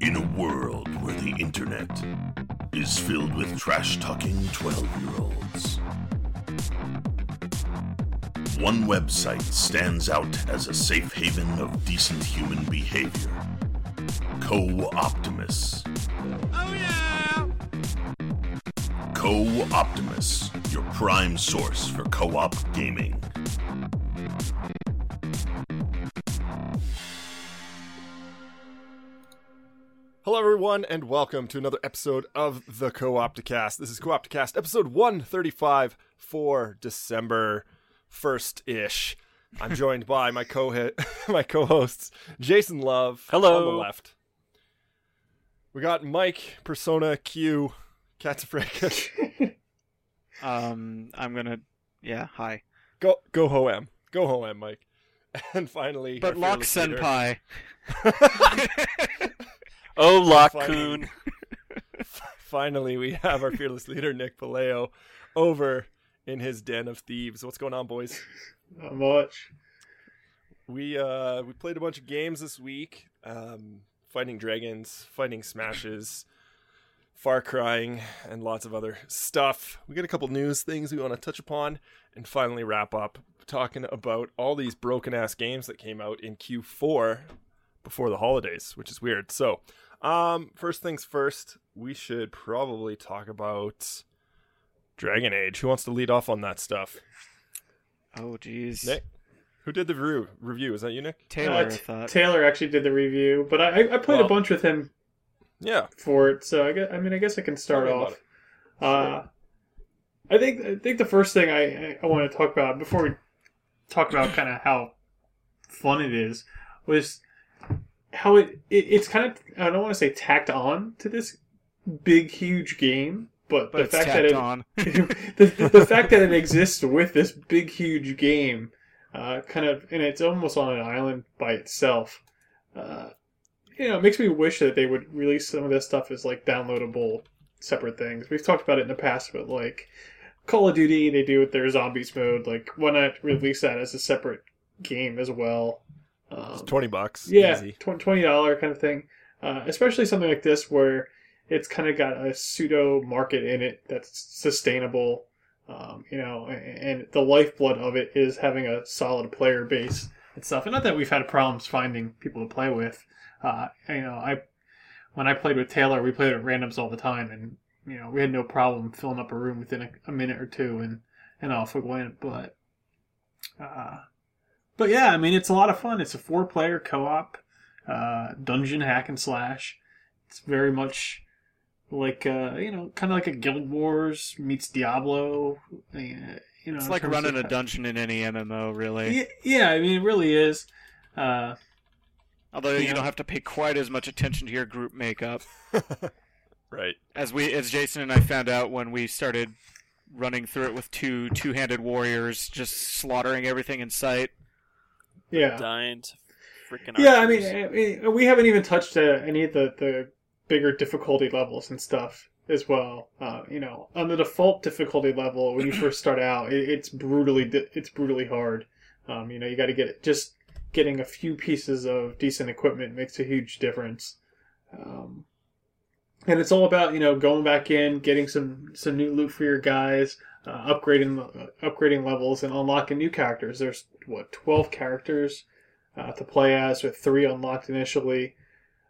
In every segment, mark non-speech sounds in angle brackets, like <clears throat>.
In a world where the internet is filled with trash talking 12 year olds, one website stands out as a safe haven of decent human behavior Co Optimus. Oh yeah! Co Optimus, your prime source for co op gaming. Everyone, and welcome to another episode of the Co-Opticast. This is Co-Opticast, episode 135 for December 1st-ish. I'm joined by my co <laughs> my co-hosts, Jason Love Hello. on the left. We got Mike, Persona Q, Katsafrika. <laughs> Um, I'm gonna. Yeah, hi. go go ho em. Go ho em, Mike. <laughs> And finally, But Locke Senpai. Oh, Lock Finally. <laughs> Finally, we have our fearless leader, Nick Puleo, over in his den of thieves. What's going on, boys? Not much. We uh we played a bunch of games this week. Um fighting dragons, fighting smashes, far crying, and lots of other stuff. We got a couple news things we want to touch upon and finally wrap up talking about all these broken ass games that came out in Q4 before the holidays, which is weird. So, um first things first, we should probably talk about Dragon Age. Who wants to lead off on that stuff? Oh, jeez. Nick? Who did the review? Review is that you, Nick? Taylor, Uh, I T- thought. Taylor actually did the review, but I, I- I played Well- a bunch with him Yeah. for it, so I guess, I mean I guess I can start Tell me about off. Uh, I think I think the first thing I, I, I want to talk about before we talk about kind of how fun it is was how it, it it's kind of I don't want to say tacked on to this big huge game, but, but the fact that it, on. <laughs> the, the fact that it exists with this big huge game uh, kind of and it's almost on an island by itself uh, you know it makes me wish that they would release some of this stuff as like downloadable separate things we've talked about it in the past but like call of duty they do with their zombies mode like why not release that as a separate game as well um, It's 20 bucks. yeah, Easy. twenty dollar kind of thing. Uh, especially something like this where it's kind of got a pseudo market in it that's sustainable. Um, you know, a- and the lifeblood of it is having a solid player base and stuff. And not that we've had problems finding people to play with. Uh, you know, I when I played with Taylor, we played at randoms all the time, and you know, we had no problem filling up a room within a, a minute or two, and and off we went. But uh, but yeah, I mean, it's a lot of fun. It's a four player co op uh, dungeon hack and slash. It's very much like, uh, you know, kind of like a Guild Wars meets Diablo. Uh, you know, It's like running a dungeon in any MMO, really. Yeah, yeah, I mean, it really is. Uh, Although you Yeah. don't have to pay quite as much attention to your group makeup <laughs> right. as we, as Jason and I found out when we started running through it with two two-handed warriors, just slaughtering everything in sight. Yeah. dying to freaking Yeah, I mean, I mean, we haven't even touched uh, any of the, the bigger difficulty levels and stuff as well. Uh, you know, on the default difficulty level, when you first start out, it, it's brutally it's brutally hard. Um, you know, you got to get it. Just getting a few pieces of decent equipment makes a huge difference. Um, and it's all about you know going back in, getting some some new loot for your guys, uh, upgrading uh, upgrading levels, and unlocking new characters. There's what twelve characters uh, to play as, with three unlocked initially.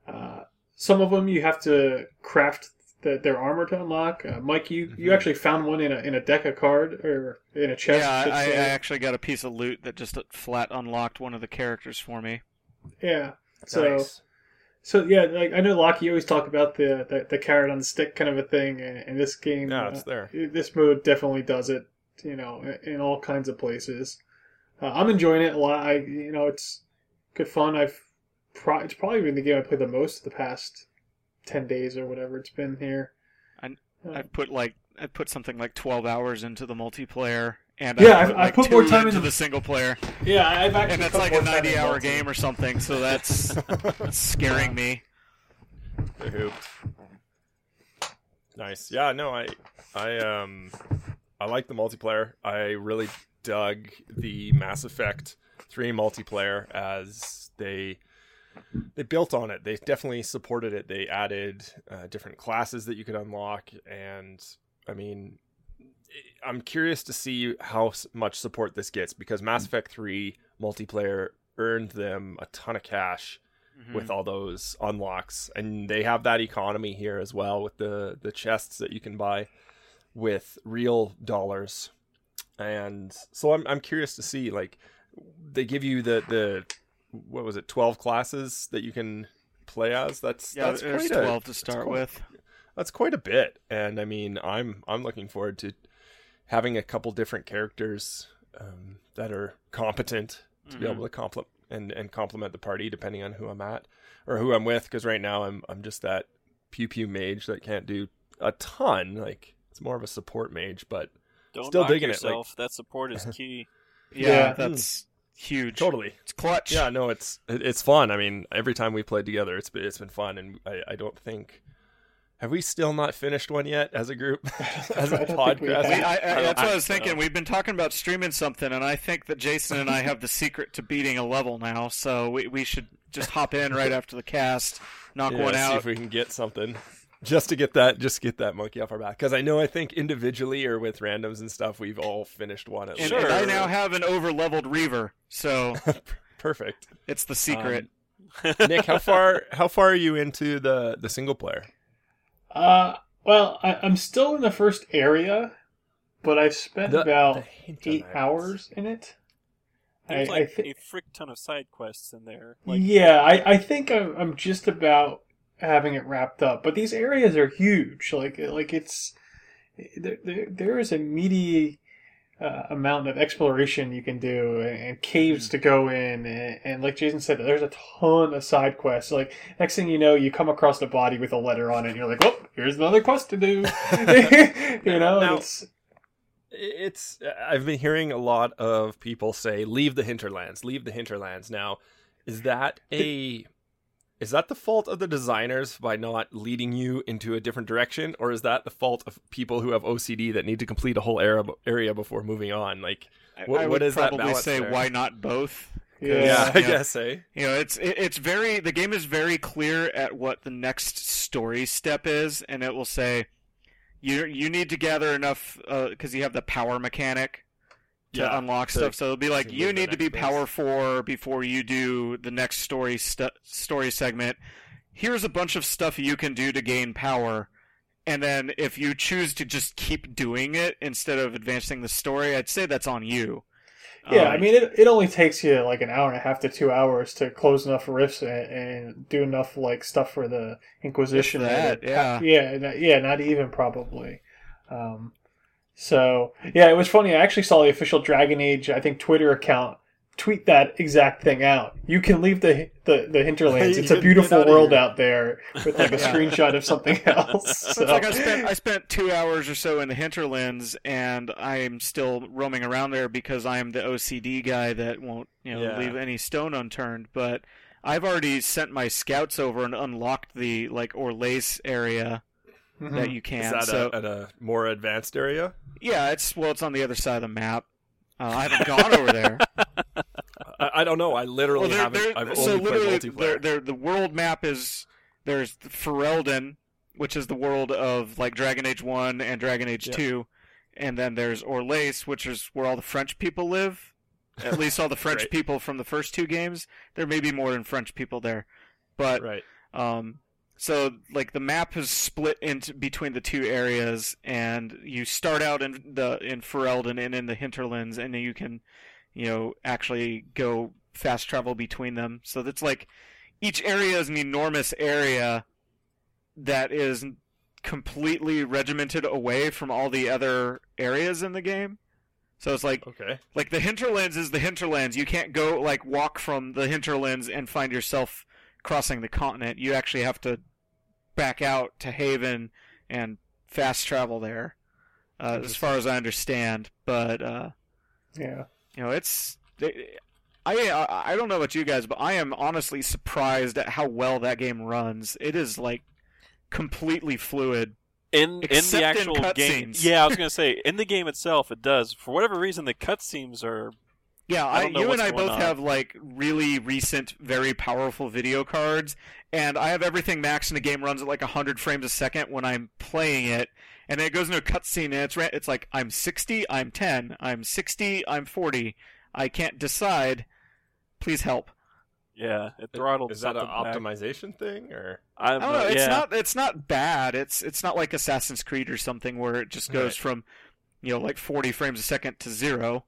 Uh, some of them you have to craft the, their armor to unlock. Uh, Mike, you, you Mhm. actually found one in a in a deck of card or in a chest. yeah, I, I actually got a piece of loot that just flat unlocked one of the characters for me. yeah. So nice. So yeah, like I know Lockie you always talk about the, the the carrot on the stick kind of a thing, and, and this game, Yeah, uh, it's there. this mode definitely does it. You know, in, in all kinds of places. Uh, I'm enjoying it a lot. I you know it's good fun. I've pro- it's probably been the game I played the most the past ten days or whatever it's been here. I- Uh, I put like I put something like twelve hours into the multiplayer, and Yeah, I put, I like, put more time into the single player, yeah, I've actually and that's like a ninety-hour game or something. So <laughs> that's that's scaring me. They're hooped. Nice. Yeah, no, I I um I like the multiplayer. I really dug the Mass Effect 3 multiplayer as they they built on it. They definitely supported it. They added uh, different classes that you could unlock, and I mean, I'm curious to see how much support this gets because Mass Effect Three multiplayer earned them a ton of cash Mhm. with all those unlocks, and they have that economy here as well with the the chests that you can buy with real dollars. And so I'm I'm curious to see like they give you the the what was it 12 classes that you can play as that's yeah, that's there's quite a, twelve to start quite- with. that's quite a bit and i mean i'm i'm looking forward to having a couple different characters um, that are competent to be Mhm. able to complement and and complement the party depending on who i'm at or who i'm with because right now i'm i'm just that pew pew mage that can't do a ton like it's more of a support mage but Don't Still knock digging it, like- That support is <laughs> key. Yeah, Yeah. that's huge. totally It's clutch. yeah no it's it's fun i mean every time we played together it's been it's been fun and i i don't think have we still not finished one yet as a group <laughs> as a I don't think we podcast We, I, I, I that's what I was thinking. so. We've been talking about streaming something, and I think that Jason and I have the secret to beating a level now. So we, we should just hop in right after the cast, knock yeah, one see out. if we can get something just to get that just get that monkey off our back because i know i think individually or with randoms and stuff we've all finished one at And, least and I now have an over leveled Reaver, so <laughs> perfect it's the secret. Um, nick how far how far are you into the the single player Uh, well, I, I'm still in the first area, but I've spent The- about the eight hours in it. I, There's I like thi- a frick ton of side quests in there. Like, yeah, I, I think I'm, I'm just about having it wrapped up. But these areas are huge. Like like it's there there, there is a meaty uh, amount of exploration you can do and, and caves to go in and, and like Jason said, there's a ton of side quests. Like next thing you know, you come across a body with a letter on it, and you're like, "Well, here's another quest to do." <laughs> you know, Now- it's it's i've been hearing a lot of people say leave the hinterlands leave the hinterlands now is that a is that the fault of the designers by not leading you into a different direction or is that the fault of people who have ocd that need to complete a whole area, area before moving on like I- what- I what would is that probably balance say there? why not both? yeah. yeah, i yeah. guess eh You know, it's it, it's very the game is very clear at what the next story step is, and it will say you you need to gather enough because you have the power mechanic to Yeah, unlock to- stuff. So it'll be like you need to be next base. power four before you do the next story stu- story segment. Here's a bunch of stuff you can do to gain power. And then if you choose to just keep doing it instead of advancing the story, I'd say that's on you. Yeah, Um, I mean, it, it only takes you like an hour and a half to two hours to close enough rifts and, and do enough like stuff for the Inquisition. That, yeah. yeah, not- yeah, not even probably. Um, so yeah, it was funny. I actually saw the official Dragon Age, I think, Twitter account tweet that exact thing out. You can leave the the, the hinterlands. <laughs> It's a beautiful world out there with like a <laughs> Yeah. screenshot of something <laughs> else. So So, it's like I spent I spent two hours or so in the hinterlands, and I'm still roaming around there because I am the OCD guy that won't you know Yeah. leave any stone unturned. But I've already sent my scouts over and unlocked the like Orlais area Mhm. that you can. is that so a, at a more advanced area yeah, it's well, it's on the other side of the map. Uh, I haven't gone over there. <laughs> I, I don't know i literally Well, there- haven't there- i've so only played literally, multiplayer there- there- the world map is there's Ferelden, which is the world of like Dragon Age One and Dragon Age Yeah. Two, and then there's Orlais, which is where all the French people live. At least all the <laughs> French Right. people from the first two games. There may be more than French people there, but right um, so like the map is split into between the two areas, and you start out in the in Ferelden and in the hinterlands, and then you can, you know, actually go fast travel between them. So that's like each area is an enormous area that is completely regimented away from all the other areas in the game. So it's like okay like the hinterlands is the hinterlands. You can't go like walk from the hinterlands and find yourself crossing the continent. You actually have to back out to Haven and fast travel there, uh, as far as I understand. But uh, yeah. you know, it's I I don't know about you guys, but I am honestly surprised at how well that game runs. It is like completely fluid. in in Except the in actual game. cutscenes. Yeah, I was gonna say in the game itself, it does. For whatever reason, the cutscenes are Yeah, I I, you and I both on. have like really recent, very powerful video cards, and I have everything maxed, and the game runs at like 100 frames a second when I'm playing it, and then it goes into a cutscene, and it's ra- it's like I'm 60, I'm 10, I'm 60, I'm 40, I can't decide. Please help. Yeah, it throttled Is that an something back. optimization thing or? I I don't know. It's yeah. not. It's not bad. It's it's not like Assassin's Creed or something where it just goes Right. from, you know, like 40 frames a second to zero.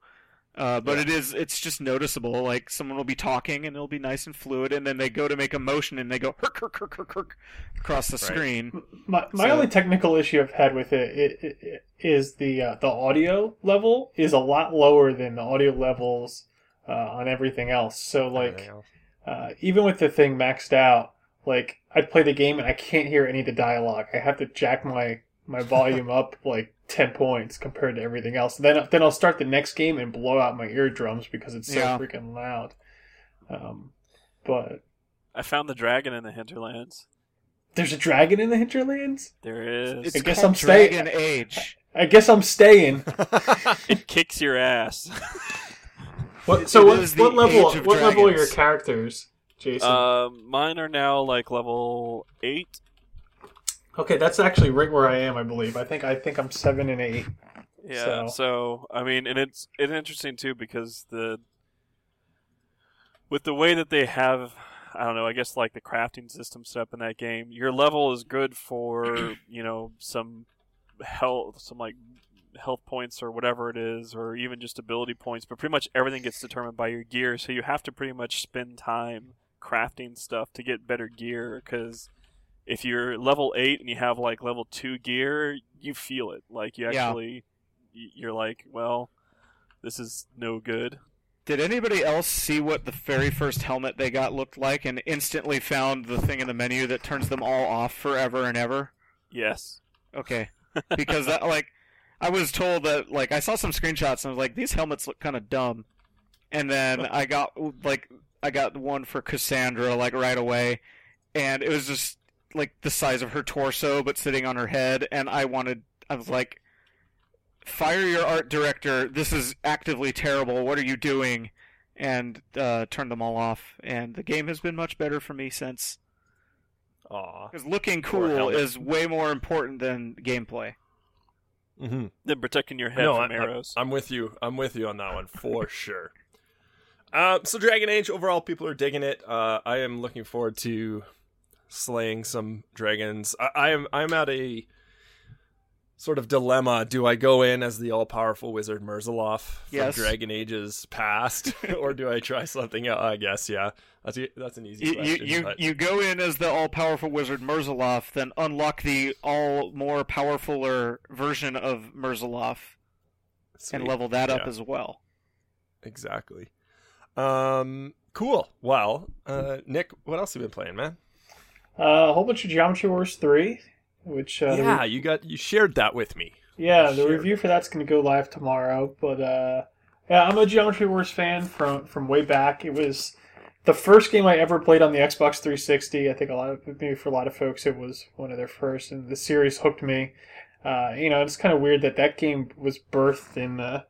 Uh, but Yeah. it is. It's just noticeable. Like someone will be talking and it'll be nice and fluid, and then they go to make a motion and they go herk herk herk herk, herk across the Right. screen. My, my So- only technical issue I've had with it, it, it, it is the uh, the audio level is a lot lower than the audio levels uh, on everything else. So like else? uh, even with the thing maxed out, like I'd play the game and I can't hear any of the dialogue. I have to jack my my volume up like ten points compared to everything else. Then then I'll start the next game and blow out my eardrums because it's so Yeah. freaking loud. Um, but I found the dragon in the hinterlands. there's a dragon in the hinterlands. There is. It's I guess called I'm staying- Age. <laughs> I guess I'm staying. <laughs> it kicks your ass. <laughs> What, so it what, is the what level? Age of What level are your characters, Jason? um, mine are now like level eight. Okay, that's actually right where I am. I believe. I think I think I'm seven and eight. Yeah. So- So, I mean, and it's it's interesting too because the with the way that they have, I don't know. I guess like the crafting system set up in that game, your level is good for <clears throat> you know some health, some like health points or whatever it is, or even just ability points. But pretty much everything gets determined by your gear, so you have to pretty much spend time crafting stuff to get better gear because if you're level 8 and you have like level 2 gear you feel it. Like you actually y you're like well this is no good. Did anybody else see what the very first helmet they got looked like, and instantly found the thing in the menu that turns them all off forever and ever? yes. Okay, <laughs> because that, like I was told that like I saw some screenshots and I was like these helmets look kind of dumb, and then <laughs> I got like I got one for Cassandra like right away, and it was just like the size of her torso but sitting on her head, and I wanted I was like, fire your art director! This is actively terrible. What are you doing? And uh, turned them all off, and the game has been much better for me since. Aw. Because looking cool is way more important than gameplay. Mm-hmm. then protecting your head No, from I- arrows I'm with you. I'm with you on that one for <laughs> sure. Um, so Dragon Age overall, people are digging it. Uh, I am looking forward to slaying some dragons. I, am. I'm at a sort of dilemma. Do I go in as the all-powerful wizard Merzaloff from Yes. Dragon Age's past, <laughs> or do I try something else? I guess yeah. That's a, that's an easy You, you, question. you, but- you go in as the all powerful wizard Merzaloff, then unlock the all more powerfuler version of Merzaloff and level that up as well. Exactly. Um, cool. Well, uh, Nick, what else have you been playing, man? Uh, a whole bunch of Geometry Wars three, which uh, yeah, you got you shared that with me. Yeah, the review for that's going to go live tomorrow. But uh, yeah, I'm a Geometry Wars fan from from way back. It was the first game I ever played on the Xbox 360. I think a lot of maybe for a lot of folks it was one of their first, and the series hooked me. Uh, you know, it's kind of weird that that game was birthed in uh,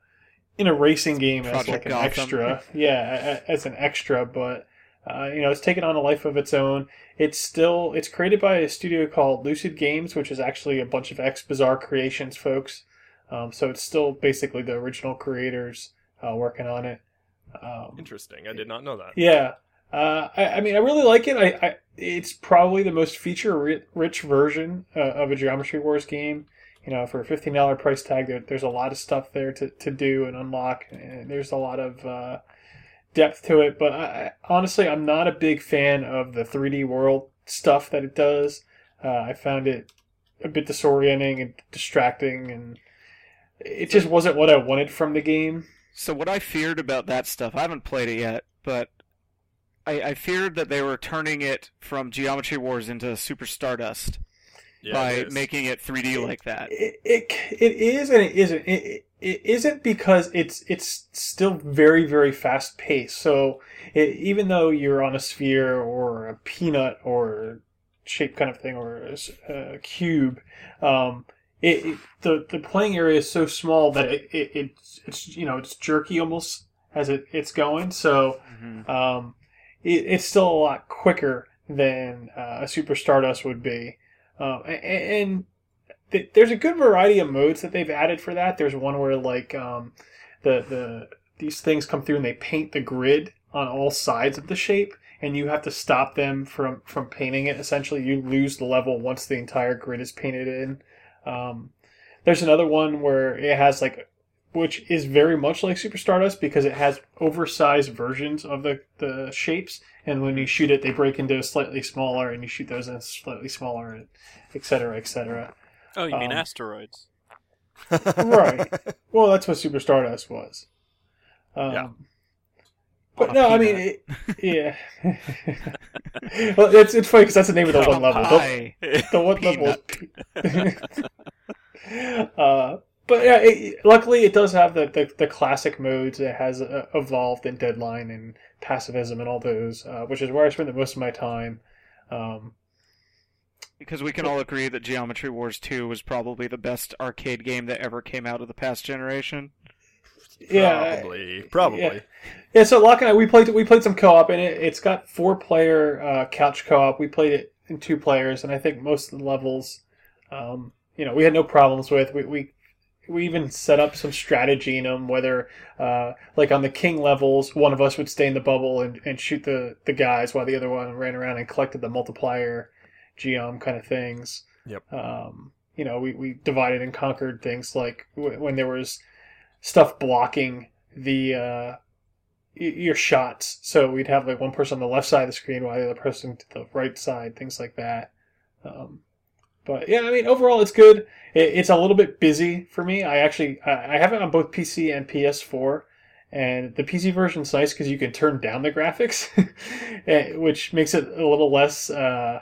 in a racing game as like an Gotham. extra. yeah, as an extra, but. Uh, you know, it's taken on a life of its own. It's still it's created by a studio called Lucid Games, which is actually a bunch of ex Bizarre Creations folks. Um, so it's still basically the original creators uh, working on it. Um, Interesting. I did not know that. yeah, uh, I, I mean, I really like it. I, I it's probably the most feature rich version uh, of a Geometry Wars game. You know, for a fifteen dollar price tag, there, there's a lot of stuff there to, to do and unlock. And there's a lot of uh, depth to it. But I, honestly, I'm not a big fan of the 3D world stuff that it does. Uh, I found it a bit disorienting and distracting, and it just wasn't what I wanted from the game. So what I feared about that stuff, I haven't played it yet, but I, I feared that they were turning it from Geometry Wars into Super Stardust Yeah, by it is. making it 3D like that. It, it it is and it isn't. It, it, it isn't because it's it's still very very fast paced. So it, even though you're on a sphere or a peanut or shape kind of thing or a cube, um, it, it the the playing area is so small that it, it it's it's you know it's jerky almost as it, it's going. So Mhm. um, it, it's still a lot quicker than uh, a Super Stardust would be. Um, and th- there's a good variety of modes that they've added for that. There's one where like um, the the these things come through and they paint the grid on all sides of the shape, and you have to stop them from from painting it. Essentially, you lose the level once the entire grid is painted in. Um, there's another one where it has like which is very much like Super Stardust because it has oversized versions of the, the shapes, and when you shoot it, they break into slightly smaller, and you shoot those in slightly smaller, and et cetera, et cetera. Oh, you mean Um, asteroids? Right. <laughs> Well, that's what Super Stardust was. Um, Yeah. But On no, I mean, it, yeah. <laughs> well, it's it's funny because that's the name of the one Come level. The- the one level <laughs> uh, but yeah, it, luckily it does have the, the, the classic modes. It has uh, evolved in Deadline and Pacifism and all those, uh, which is where I spend the most of my time. Um, Because we can all agree that Geometry Wars 2 was probably the best arcade game that ever came out of the past generation. yeah, probably, probably. yeah. yeah. So Locke and I we played we played some co-op and it. It's got four player uh, couch co-op. We played it in two players, and I think most of the levels, um, you know, we had no problems with. We, we we even set up some strategy in them. Whether uh, like on the king levels, one of us would stay in the bubble and, and shoot the the guys, while the other one ran around and collected the multiplier geom kind of things. Yep. Um, you know, we, we divided and conquered things like w- when there was stuff blocking the uh, y- your shots. So we'd have like one person on the left side of the screen while the other person to the right side, things like that. Um, but yeah, I mean, overall it's good. It, it's a little bit busy for me. I actually I have it on both PC and PS4. And the PC version's nice because you can turn down the graphics, <laughs> eh, which makes it a little less uh,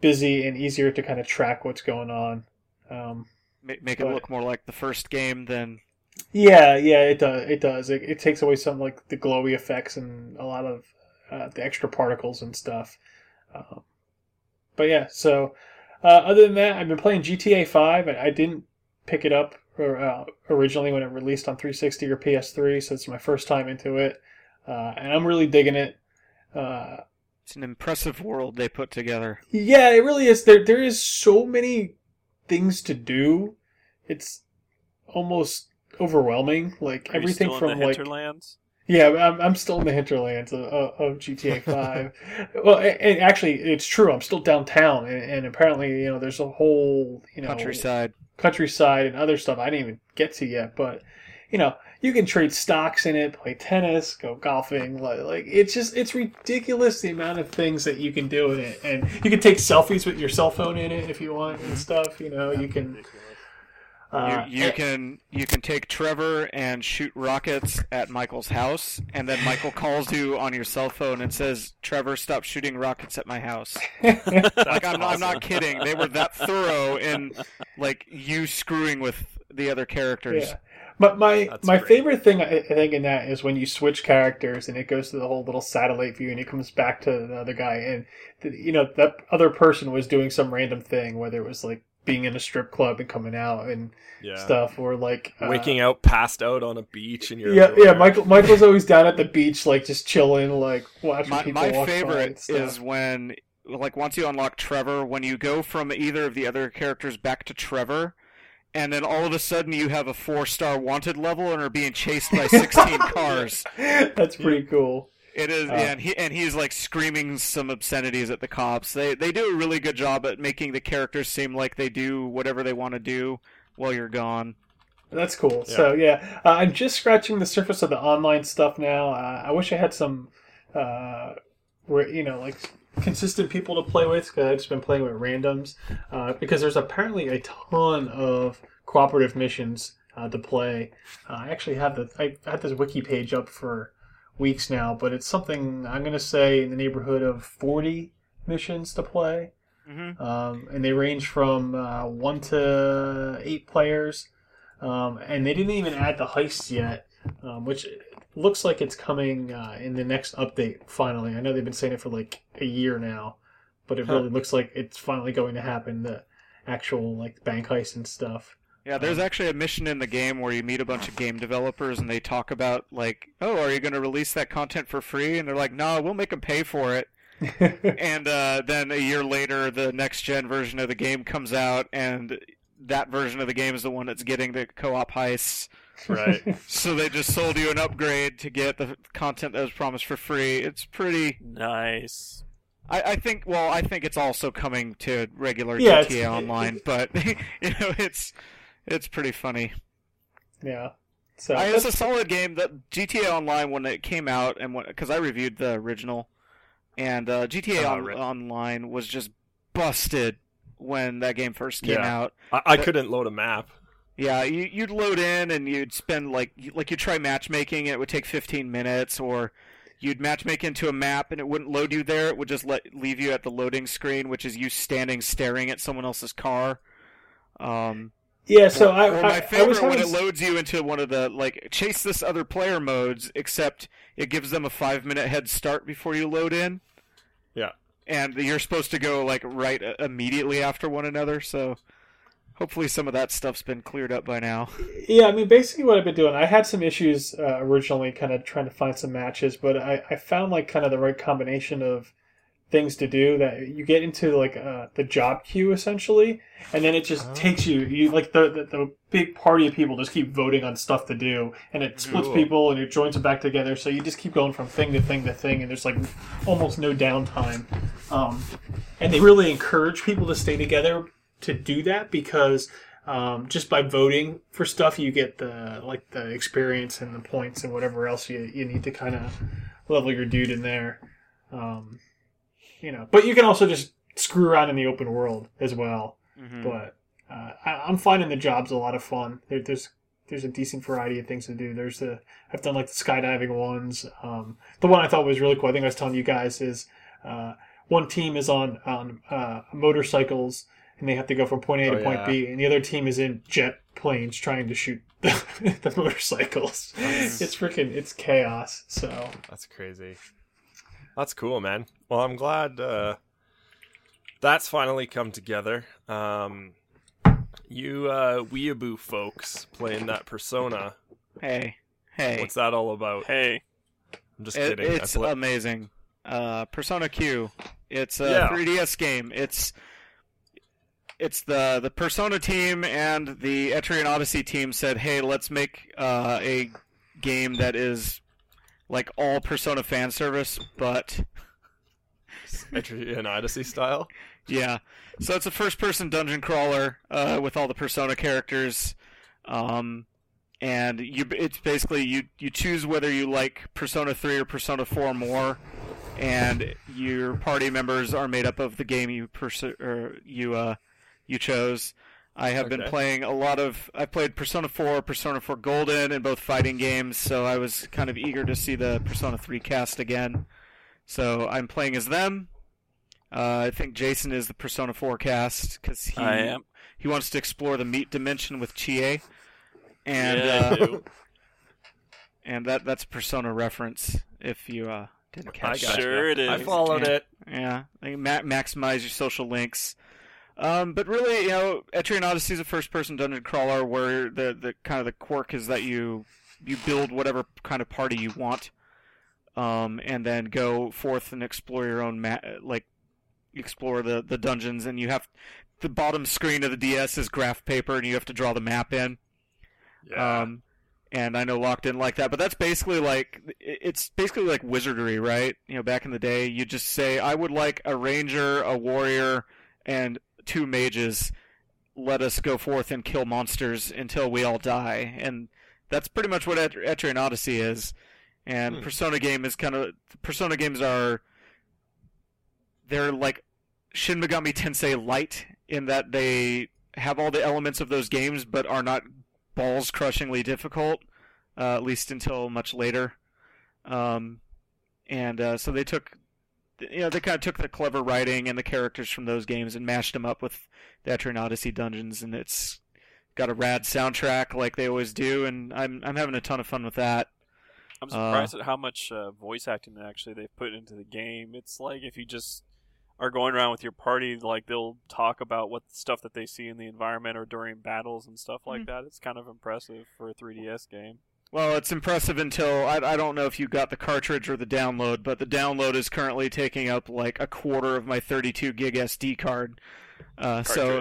busy and easier to kind of track what's going on. Um, Ma- Make it look more like the first game than. yeah, yeah, it does. It does. It, it takes away some like the glowy effects and a lot of uh, the extra particles and stuff. Um, but yeah, so uh, other than that, I've been playing GTA Five. I, I didn't pick it up or, uh, originally when it released on 360 or PS3, so it's my first time into it, uh, and I'm really digging it. Uh, It's an impressive world they put together. yeah, it really is. There, there is so many things to do. It's almost overwhelming. Like Are you everything still from in the like hinterlands? Yeah, I'm, I'm still in the hinterlands of, of GTA Five. <laughs> well, and, actually, it's true. I'm still downtown, and, and apparently, you know, there's a whole you know Countryside. countryside and other stuff I didn't even get to yet. But you know, you can trade stocks in it, play tennis, go golfing. Like, like it's just it's ridiculous the amount of things that you can do in it, and you can take selfies with your cell phone in it if you want and mm-hmm. stuff. You know, you can. Uh, you, you can you can take Trevor and shoot rockets at Michael's house, and then Michael calls you on your cell phone and says, "Trevor, stop shooting rockets at my house." <laughs> like I'm, I'm not kidding. They were that thorough in like you screwing with the other characters. Yeah. But my That's my great. favorite thing I, I think in that is when you switch characters and it goes to the whole little satellite view and it comes back to the other guy and the, you know that other person was doing some random thing whether it was like being in a strip club and coming out and Yeah. stuff or like uh, Waking out, passed out on a beach, and you're Yeah, yeah. Michael Michael's always down at the beach like just chilling like watching My, people my walk favorite and is when like once you unlock Trevor, when you go from either of the other characters back to Trevor. And then all of a sudden, you have a four-star wanted level and are being chased by sixteen <laughs> cars. That's pretty cool. It is, Uh, yeah, and he and he's like screaming some obscenities at the cops. They they do a really good job at making the characters seem like they do whatever they want to do while you're gone. That's cool. Yeah. So yeah, uh, I'm just scratching the surface of the online stuff now. Uh, I wish I had some, uh, where you know, like consistent people to play with because I've just been playing with randoms. Uh, because there's apparently a ton of cooperative missions uh, to play. Uh, I actually have the I had this wiki page up for weeks now, but it's something I'm going to say in the neighborhood of 40 missions to play. Mm-hmm. um, and they range from uh, one to eight players. Um, and they didn't even add the heists yet, um, which looks like it's coming uh, in the next update. Finally, I know they've been saying it for like a year now, but it Huh. really looks like it's finally going to happen. The actual like bank heist and stuff. Yeah, there's Um, actually a mission in the game where you meet a bunch of game developers and they talk about like, "Oh, are you going to release that content for free?" And they're like, "No, we'll make them pay for it." <laughs> and uh, then a year later, the next gen version of the game comes out, and that version of the game is the one that's getting the co-op heists. Right. <laughs> So they just sold you an upgrade to get the content that was promised for free. It's pretty. Nice. I, I think. Well, I think it's also coming to regular Yeah, GTA it's- Online, but <laughs> you know, it's it's pretty funny. yeah. So I, it's a solid game. That GTA Online when it came out, and because I reviewed the original, and uh, GTA Ah, on, right. Online was just busted when that game first came Yeah. out. I, I couldn't load a map. Yeah, you, you'd load in and you'd spend like you- like you try matchmaking, and it would take 15 minutes, or you'd matchmake into a map and it wouldn't load you there. It would just let leave you at the loading screen, which is you standing staring at someone else's car. Um, yeah. So I, or I, my I was favorite when it loads you into one of the like chase this other player modes, except it gives them a five minute head start before you load in. Yeah. And you're supposed to go like right uh, immediately after one another. So hopefully some of that stuff's been cleared up by now. <laughs> Yeah, I mean, basically what I've been doing, I had some issues uh, originally, kind of trying to find some matches, but I, I found like kind of the right combination of things to do that you get into like uh, the job queue essentially, and then it just Oh. takes you, you like the, the the big party of people just keep voting on stuff to do, and it splits Cool. people and it joins them back together, so you just keep going from thing to thing to thing, and there's like almost no downtime, um, and they really encourage people to stay together to do that because um, just by voting for stuff you get the like the experience and the points and whatever else you, you need to kind of level your dude in there um, you know but you can also just screw around in the open world as well Mhm. but uh, I, i'm finding the jobs a lot of fun there, there's there's a decent variety of things to do there's the i've done like the skydiving ones um, the one i thought was really cool i think i was telling you guys is uh, one team is on on uh, motorcycles and they have to go from point A to Oh, point yeah. B, and the other team is in jet planes trying to shoot <laughs> the, the motorcycles. Nice. It's freaking it's chaos. So That's crazy. That's cool, man. Well, I'm glad uh, that's finally come together. Um, you uh, weeaboo folks playing that Persona. Hey, hey, What's that all about? Hey, I'm just It- kidding. I it's pla- amazing. Uh, Persona Q. It's a Yeah. 3DS game. It's it's the the Persona team and the Etrian Odyssey team said, "Hey, let's make uh, a game that is like all Persona fan service, but <laughs> Etrian Odyssey style. yeah. So it's a first-person dungeon crawler uh, with all the Persona characters, um, and you. It's basically you. You choose whether you like Persona 3 or Persona 4 more, and your party members are made up of the game you you uh, you chose. I have been playing a lot of. I played Persona 4, Persona 4 Golden, and both fighting games, so I was kind of eager to see the Persona 3 cast again. So I'm playing as them. Uh, I think Jason is the Persona 4 cast because he I am. he wants to explore the meat dimension with Chie, and Yeah, uh, <laughs> and that that's Persona reference if you uh, didn't I catch got. Sure it I followed Yeah. it. Yeah, like ma- maximize your social links. Um, but really, you know, Etrian Odyssey is a first-person dungeon crawler where the, the kind of the quirk is that you you build whatever kind of party you want, um, and then go forth and explore your own ma- like explore the the dungeons. And you have the bottom screen of the DS is graph paper, and you have to draw the map in. Yeah. Um, and I know Locked In like that, but that's basically like it's basically like wizardry, right? You know, back in the day, you just say, "I would like a ranger, a warrior, and two mages. Let us go forth and kill monsters until we all die." And that's pretty much what Et- Etrian Odyssey is. And Hmm. Persona game is kind of Persona games are they're like Shin Megami Tensei light in that they have all the elements of those games, but are not balls crushingly difficult, uh, at least until much later. Um, and uh, so they took, you know, they kind of took the clever writing and the characters from those games and mashed them up with the Etrian Odyssey dungeons, and it's got a rad soundtrack like they always do, and I'm I'm having a ton of fun with that. I'm Uh, surprised at how much uh, voice acting actually they've put into the game. It's like if you just are going around with your party, like they'll talk about what stuff that they see in the environment or during battles and stuff like that. It's kind of impressive for a 3DS game. Well, it's impressive until I, I don't know if you got the cartridge or the download, but the download is currently taking up like a quarter of my 32 gig SD card. Uh, so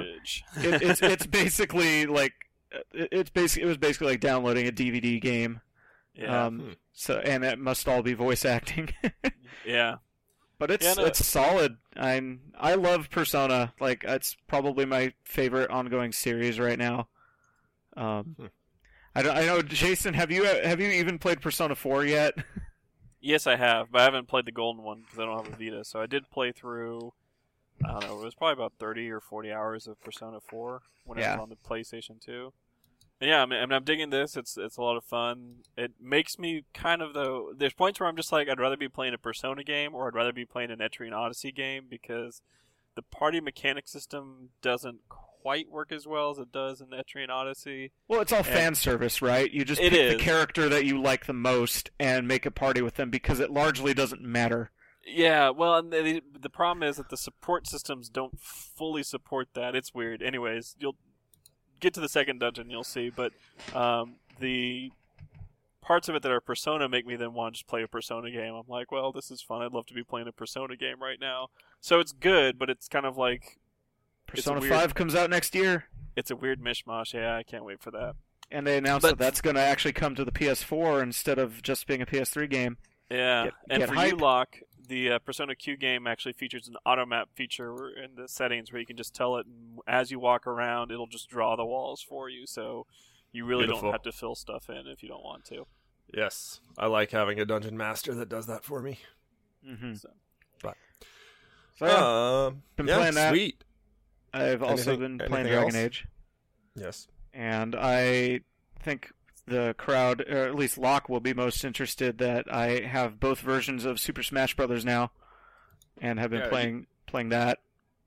it, it's <laughs> it's basically like it- it's basically it was basically like downloading a DVD game. yeah, Um, Hmm. so and it must all be voice acting. <laughs> yeah. but it's Yeah, no. it's solid. I'm I love Persona. Like it's probably my favorite ongoing series right now. Um, Hmm. I don't. I know, Jason. Have you have you even played Persona Four yet? Yes, I have, but I haven't played the golden one because I don't have a Vita. So I did play through. I don't know. It was probably about thirty or forty hours of Persona Four when Yeah. was on the PlayStation Two. And yeah, I mean, I mean, I'm digging this. It's it's a lot of fun. It makes me kind of though. There's points where I'm just like, I'd rather be playing a Persona game or I'd rather be playing an Etrian Odyssey game because the party mechanic system doesn't quite work as well as it does in Etrian Odyssey. Well, it's all And- fan service, right? You just pick is. the character that you like the most and make a party with them because it largely doesn't matter. Yeah, well, and the, the problem is that the support systems don't fully support that. It's weird. Anyways, you'll get to the second dungeon, you'll see. But um, the parts of it that are Persona make me then want to just play a Persona game. I'm like, well, this is fun. I'd love to be playing a Persona game right now. So it's good, but it's kind of like Persona weird- Five comes out next year, it's a weird mishmash. Yeah, I can't wait for that. and they announced But- that that's going to actually come to the PS4 instead of just being a PS3 game. Yeah, Get- and get for hype. you, Locke, the uh, Persona Q game actually features an auto map feature in the settings where you can just tell it as you walk around, it'll just draw the walls for you. So you really Beautiful. don't have to fill stuff in if you don't want to. Yes, I like having a dungeon master that does that for me. Mm-hmm. So- But- so yeah, Um, Been yeah, playing that. Sweet. I've also anything- been playing Dragon else? Age, Yes. and I think the crowd, or at least Locke, will be most interested that I have both versions of Super Smash Brothers now, and have been Yeah, you- playing playing that.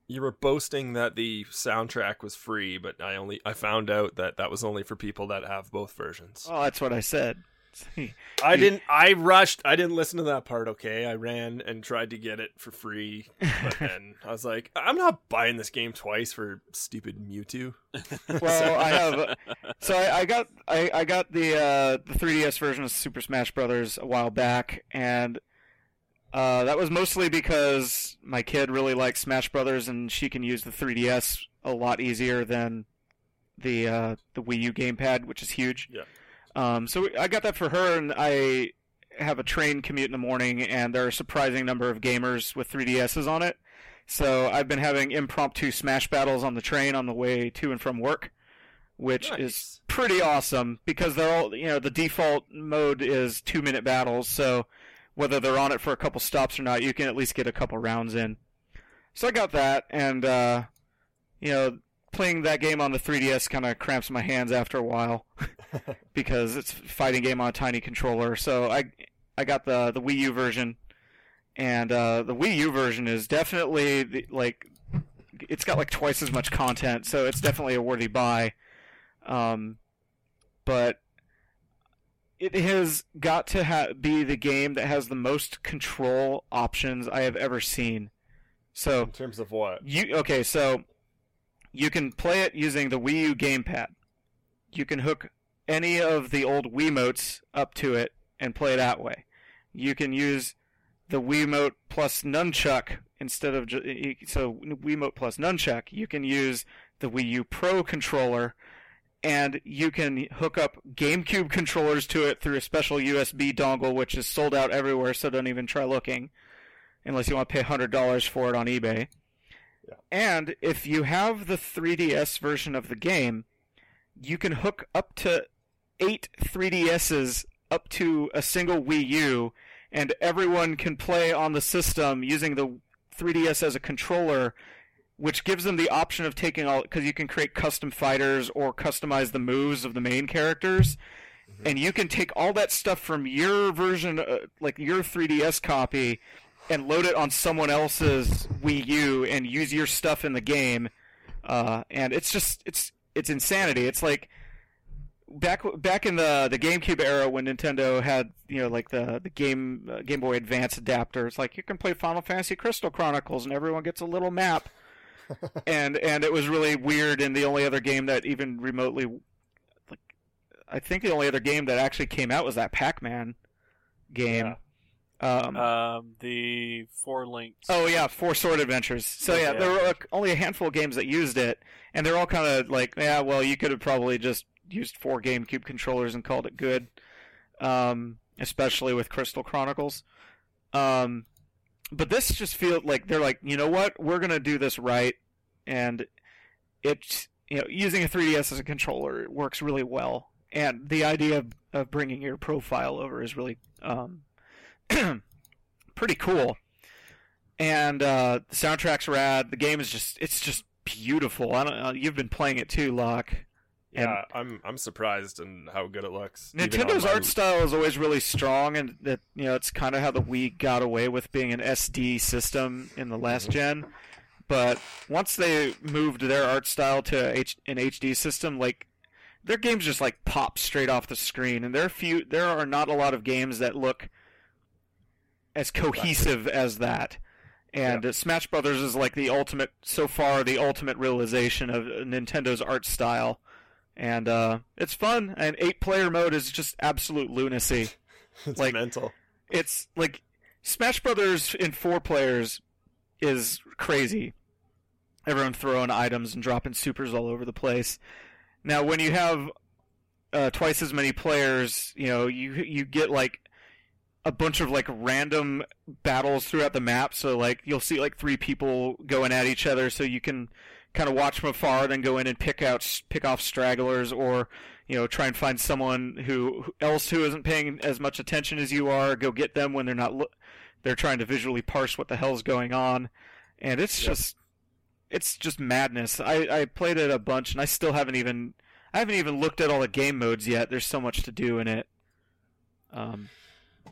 You were boasting that the soundtrack was free, but I only I found out that that was only for people that have both versions. Oh, that's what I said. <laughs> I didn't. I rushed. I didn't listen to that part. Okay, I ran and tried to get it for free, but then I was like, I'm not buying this game twice for stupid Mewtwo. <laughs> well, I have. So I, I got I, I got the uh, the 3DS version of Super Smash Brothers a while back, and uh, that was mostly because my kid really likes Smash Brothers, and she can use the 3DS a lot easier than the uh, the Wii U gamepad, which is huge. Yeah. Um, so I got that for her, and I have a train commute in the morning, and there are a surprising number of gamers with 3DSs on it. So I've been having impromptu Smash battles on the train on the way to and from work, which is pretty awesome because they're all you know the default mode is two minute battles, so whether they're on it for a couple stops or not, you can at least get a couple rounds in. So I got that, and uh, you know, playing that game on the 3DS kind of cramps my hands after a while <laughs> <laughs> because it's a fighting game on a tiny controller. So I I got the the Wii U version, and uh, the Wii U version is definitely the, like it's got like twice as much content, so it's definitely a worthy buy. Um, but it has got to ha- be the game that has the most control options I have ever seen. So In terms of what? you okay? So you can play it using the Wii U gamepad. You can hook any of the old Wiimotes up to it and play that way. You can use the Wiimote plus nunchuck instead of so Wiimote plus nunchuck. You can use the Wii U Pro controller, and you can hook up GameCube controllers to it through a special USB dongle, which is sold out everywhere. So don't even try looking, unless you want to pay hundred dollars for it on eBay. And if you have the 3DS version of the game, you can hook up to eight 3DSs up to a single Wii U, and everyone can play on the system using the 3DS as a controller, which gives them the option of taking all because you can create custom fighters or customize the moves of the main characters. And you can take all that stuff from your version, uh, like your 3DS copy, and load it on someone else's Wii U and use your stuff in the game. Uh, and it's just it's it's insanity. It's like back back in the the GameCube era when Nintendo had you know like the the game uh, Game Boy Advance adapter, it's like you can play Final Fantasy Crystal Chronicles and everyone gets a little map, <laughs> and and it was really weird. And the only other game that even remotely, like, I think the only other game that actually came out was that Pac Man game. Um, Um, the four links. Oh yeah, Four Sword Adventures. So yeah, Yeah. there were only a handful of games that used it, and they're all kind of like, yeah, well, you could have probably just used four GameCube controllers and called it good. Um, especially with Crystal Chronicles. Um, but this just feels like they're like, you know what, we're gonna do this right, and it's you know using a 3DS as a controller works really well, and the idea of, of bringing your profile over is really um, <clears throat> pretty cool. And uh, the soundtrack's rad. The game is just it's just beautiful. I don't know. You've been playing it too, Locke. And Yeah, I'm I'm surprised in how good it looks. Nintendo's art style is always really strong, and that you know it's kind of how the Wii got away with being an SD system in the last gen. But once they moved their art style to H- an HD system, like their games just like pop straight off the screen, and there are few, there are not a lot of games that look as cohesive as that. And Smash Brothers is like the ultimate, so far, the ultimate realization of Nintendo's art style and uh, it's fun. And eight player mode is just absolute lunacy. <laughs> it's like- mental. It's like Smash Brothers in four players is crazy. Everyone throwing items and dropping supers all over the place. Now, when you have uh, twice as many players, you know you you get like a bunch of like random battles throughout the map. So like you'll see like three people going at each other, so you can kind of watch from afar, then go in and pick out pick off stragglers, or you know try and find someone who who- else who isn't paying as much attention as you are. Go get them when they're not lo- they're trying to visually parse what the hell's going on, and it's Yep. just it's just madness. I I played it a bunch, and I still haven't even I haven't even looked at all the game modes yet. There's so much to do in it. Um,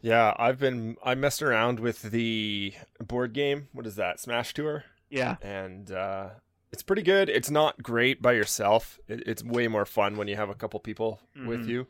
Yeah, I've been I messed around with the board game. What is that? Smash Tour, yeah, and uh, it's pretty good. It's not great by yourself. It, it's way more fun when you have a couple people with Mhm. you.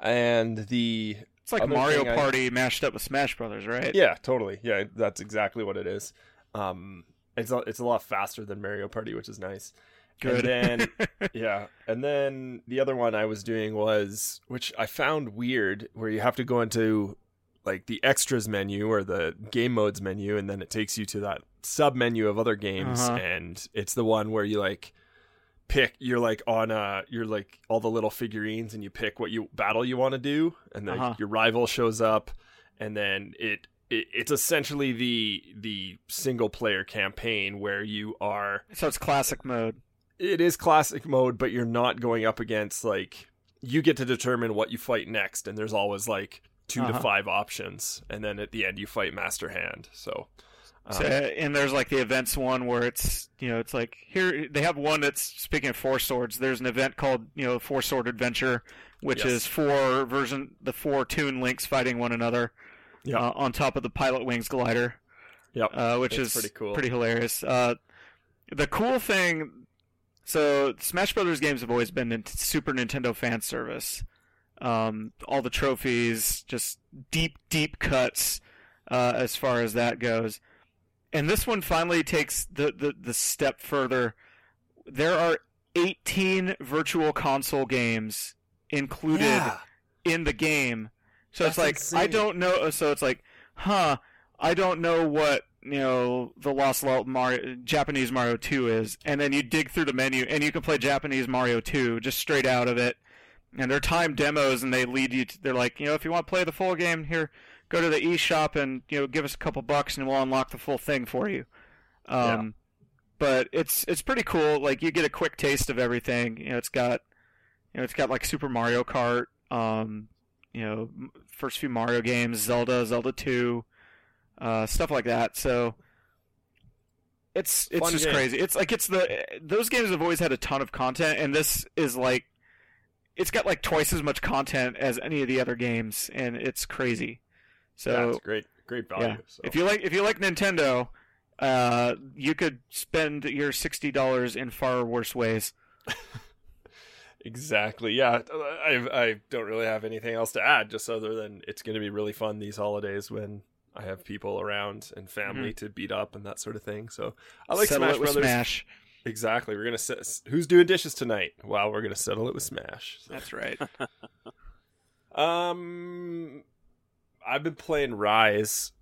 And the it's like Mario thing I- Party mashed up with Smash Brothers, right? yeah, totally. Yeah, that's exactly what it is. Um, it's a, it's a lot faster than Mario Party, which is nice. Good. And then <laughs> yeah, and then the other one I was doing was, which I found weird, where you have to go into like the extras menu or the game modes menu, and then it takes you to that sub menu of other games, Uh-huh. and it's the one where you like pick you're like on uh you're like all the little figurines and you pick what you battle you want to do and then Uh-huh. your rival shows up and then it, it it's essentially the the single player campaign where you are so it's classic mode. it is classic mode, but you're not going up against like you get to determine what you fight next, and there's always like 2 to Uh-huh. five options, and then at the end you fight Master Hand. So, um, So, and there's like the events one where it's you know it's like here they have one that's speaking of four swords. There's an event called you know Four Sword Adventure, which Yes. is four version the four Toon Links fighting one another Yeah. uh, on top of the Pilot Wings glider, yep, uh, which It's is pretty cool. Pretty hilarious. Uh, the cool thing, so Smash Brothers games have always been Super Nintendo fan service. Um, all the trophies, just deep, deep cuts uh, as far as that goes. And this one finally takes the, the, the step further. There are 18 virtual console games included yeah, in the game. So it's like insane. I don't know. So it's like, huh? I don't know what you know the Lost Mario Japanese Mario Two is, and then you dig through the menu and you can play Japanese Mario Two just straight out of it. And they're timed demos, and they lead you. To, they're like, you know, if you want to play the full game, here, go to the eShop and you know give us a couple bucks, and we'll unlock the full thing for you. Um, but it's it's pretty cool. Like you get a quick taste of everything. You know, it's got you know it's got like Super Mario Kart. Um, you know, first few Mario games, Zelda, Zelda Two, uh, stuff like that. So it's it's Fun just game. crazy. It's like it's the those games have always had a ton of content, and this is like it's got like twice as much content as any of the other games, and it's crazy. So yeah, it's great, great value. yeah. So. If you like if you like Nintendo, uh, you could spend your sixty dollars in far worse ways. <laughs> Exactly. Yeah, I I don't really have anything else to add, just other than it's going to be really fun these holidays when I have people around and family to beat up and that sort of thing. So I like Settle Smash Brothers. Smash. Exactly. We're gonna set. Who's doing dishes tonight? Well, we're gonna settle it with Smash. So- That's right. <laughs> Um, I've been playing Ryse,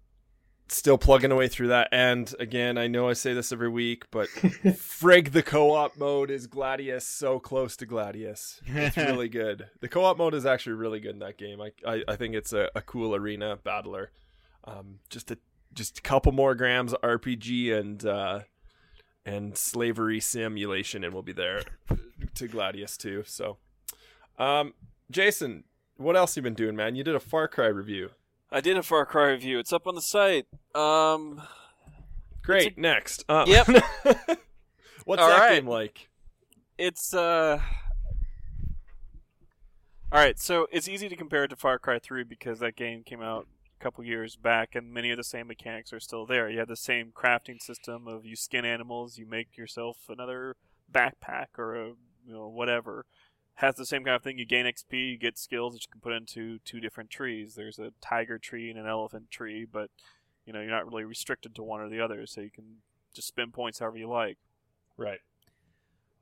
still plugging away through that. And again, I know I say this every week, but <laughs> frig the co-op mode is Gladius so close to Gladius. It's <laughs> really good. The co-op mode is actually really good in that game. I I, I think it's a, a cool arena battler. Um, just a just a couple more grams of RPG and uh, and slavery simulation, and we'll be there <laughs> to Gladius too. So, um, Jason, what else you been doing, man? You did a Far Cry review. I did a Far Cry review. It's up on the site. Um, Great. Next. Uh, Yep. <laughs> What's All that right. game like? it's uh. All right, so it's easy to compare it to Far Cry 3 because that game came out a couple years back, and many of the same mechanics are still there. You have the same crafting system of you skin animals, you make yourself another backpack or a you know whatever. Has the same kind of thing. You gain XP, you get skills that you can put into two different trees. There's a tiger tree and an elephant tree, but you know you're not really restricted to one or the other, so you can just spend points however you like. Right.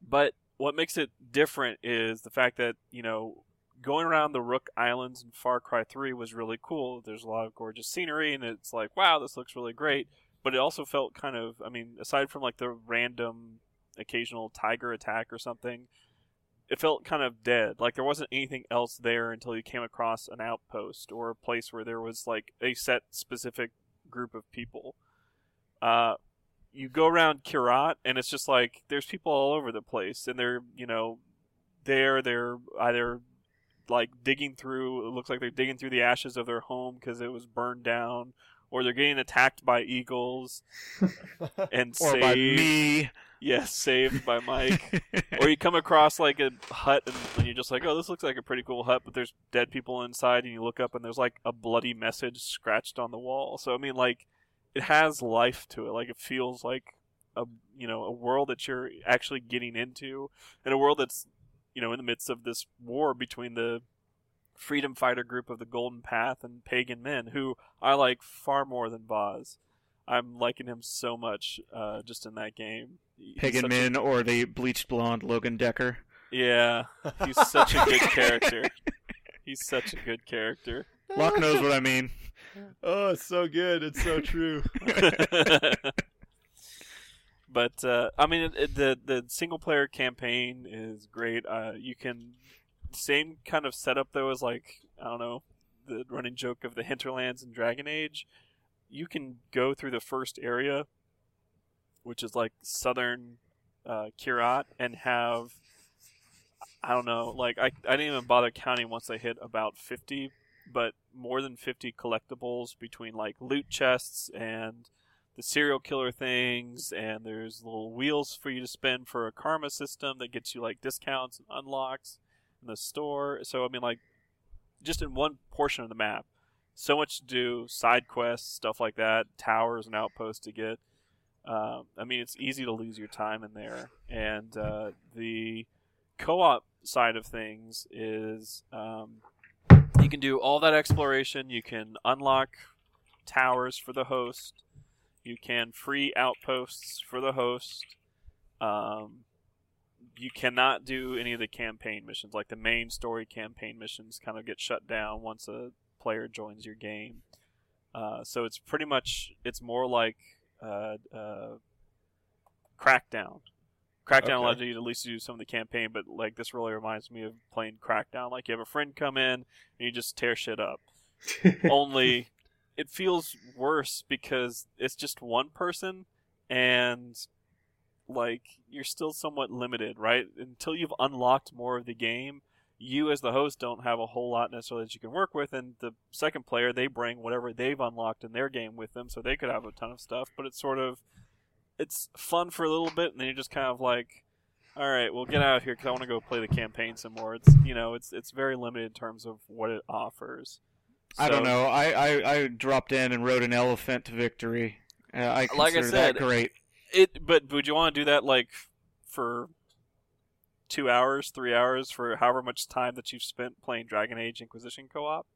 But what makes it different is the fact that, you know, going around the Rook Islands in Far Cry 3 was really cool. There's a lot of gorgeous scenery, and it's like, wow, this looks really great. But it also felt kind of, I mean, aside from like the random occasional tiger attack or something, it felt kind of dead. Like there wasn't anything else there until you came across an outpost or a place where there was like a set specific group of people. Uh, you go around Kyrat, and it's just like there's people all over the place, and they're you know, there they're either like digging through. It looks like they're digging through the ashes of their home because it was burned down, or they're getting attacked by eagles <laughs> and or saved. by me. Yes, saved by Mike. <laughs> or you come across like a hut and, and you're just like, oh, this looks like a pretty cool hut, but there's dead people inside, and you look up and there's like a bloody message scratched on the wall. So I mean, like, it has life to it. Like it feels like a you know a world that you're actually getting into, and a world that's you know in the midst of this war between the freedom fighter group of the Golden Path and Pagan Min, who I like far more than Vaas. I'm liking him so much uh, just in that game. He's Pagan Min a- or the bleached blonde Logan Decker. yeah, he's such a good character. He's such a good character. Locke knows what I mean. oh, it's so good. It's so true. <laughs> <laughs> but uh, I mean, it, the the single player campaign is great. Uh, you can same kind of setup though as like I don't know the running joke of the hinterlands and Dragon Age. You can go through the first area, which is like southern uh, Kyrat, and have I don't know, like I I didn't even bother counting once I hit about fifty, but more than fifty collectibles between like loot chests and the serial killer things, and there's little wheels for you to spin for a karma system that gets you like discounts and unlocks in the store. So I mean, like, just in one portion of the map, so much to do, side quests, stuff like that, towers and outposts to get. Um, I mean, it's easy to lose your time in there, and uh, the co-op side of things is um, you can do all that exploration. You can unlock towers for the host. You can free outposts for the host. Um, you cannot do any of the campaign missions, like the main story campaign missions, kind of get shut down once a player joins your game. Uh, so it's pretty much it's more like uh, uh, Crackdown. Crackdown Okay. allows you to at least do some of the campaign, but like this really reminds me of playing Crackdown. Like you have a friend come in and you just tear shit up <laughs> only it feels worse because it's just one person and like you're still somewhat limited right? Until you've unlocked more of the game you as the host don't have a whole lot necessarily that you can work with and the second player they bring whatever they've unlocked in their game with them so they could have a ton of stuff but it's sort of it's fun for a little bit and then you're just kind of like all right well get out of here because i want to go play the campaign some more. It's you know it's it's very limited in terms of what it offers I don't know. I, I, I dropped in and rode an elephant to victory. Uh, I Like I consider said, that great. It, but would you want to do that like for two hours, three hours for however much time that you've spent playing Dragon Age Inquisition co-op.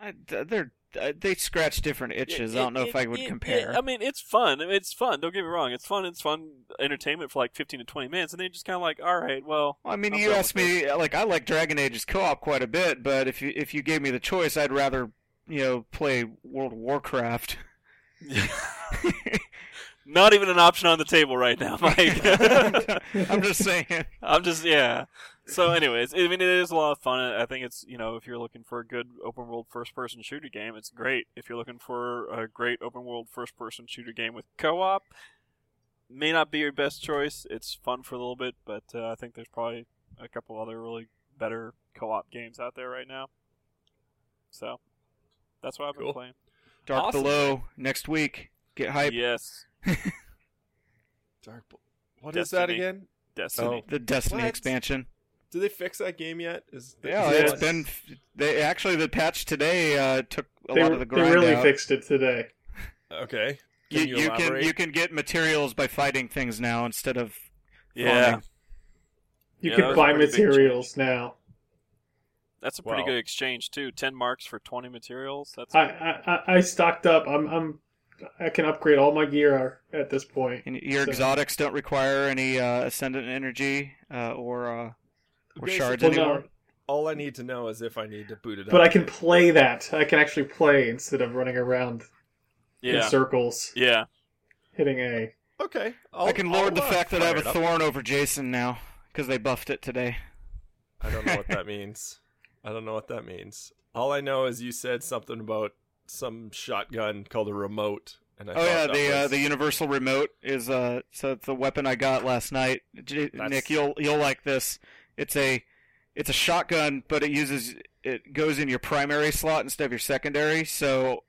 I, they're Uh, they scratch different itches. I don't know It- if I would it- compare. it- I mean, it's fun. It's fun. Don't get me wrong. It's fun. It's fun entertainment for like fifteen to twenty minutes, and then you're just kind of like, all right, well, Well, I mean, I'm you asked me like I like Dragon Age's co-op quite a bit, but if you if you gave me the choice, I'd rather you know play World of Warcraft. <laughs> <laughs> not even an option on the table right now, Mike. <laughs> I'm just saying. I'm just yeah. So, anyways, I mean, it is a lot of fun. I think it's you know, if you're looking for a good open world first person shooter game, it's great. If you're looking for a great open world first person shooter game with co-op, may not be your best choice. It's fun for a little bit, but uh, I think there's probably a couple other really better co-op games out there right now. So, that's what I've been playing. Dark Awesome. Below next week. Get hype. Yes, <laughs> Dark. Bo- What is that again? Destiny. Oh, The Destiny What? expansion. Did they fix that game yet? Is Yeah, is it's it- been. They actually the patch today uh, took a They, lot of the grind they really out. fixed it today. okay. you, Can you, you can you can get materials by fighting things now instead of Yeah, farming. You Yeah, can buy materials now. that's a pretty Wow. good exchange too. Ten marks for twenty materials. That's I, I I- I stocked up. I'm I'm I can upgrade all my gear at this point. And your So- exotics don't require any uh, ascendant energy uh, or uh, or Basically, shards Well, anymore. no, All I need to know is if I need to boot it but up. But I can play that. I can actually play instead of running around in circles yeah. hitting A. Okay. I'll, I can lord the I'll, uh, fact that I have a it up. thorn over Jason now because they buffed it today. I don't know what that means. I don't know what that means. All I know is you said something about some shotgun called a remote, and I Oh yeah, that the uh, the universal remote is uh so it's the weapon I got last night. J- Nick, you'll you'll like this. It's a it's a shotgun, but it uses it goes in your primary slot instead of your secondary, so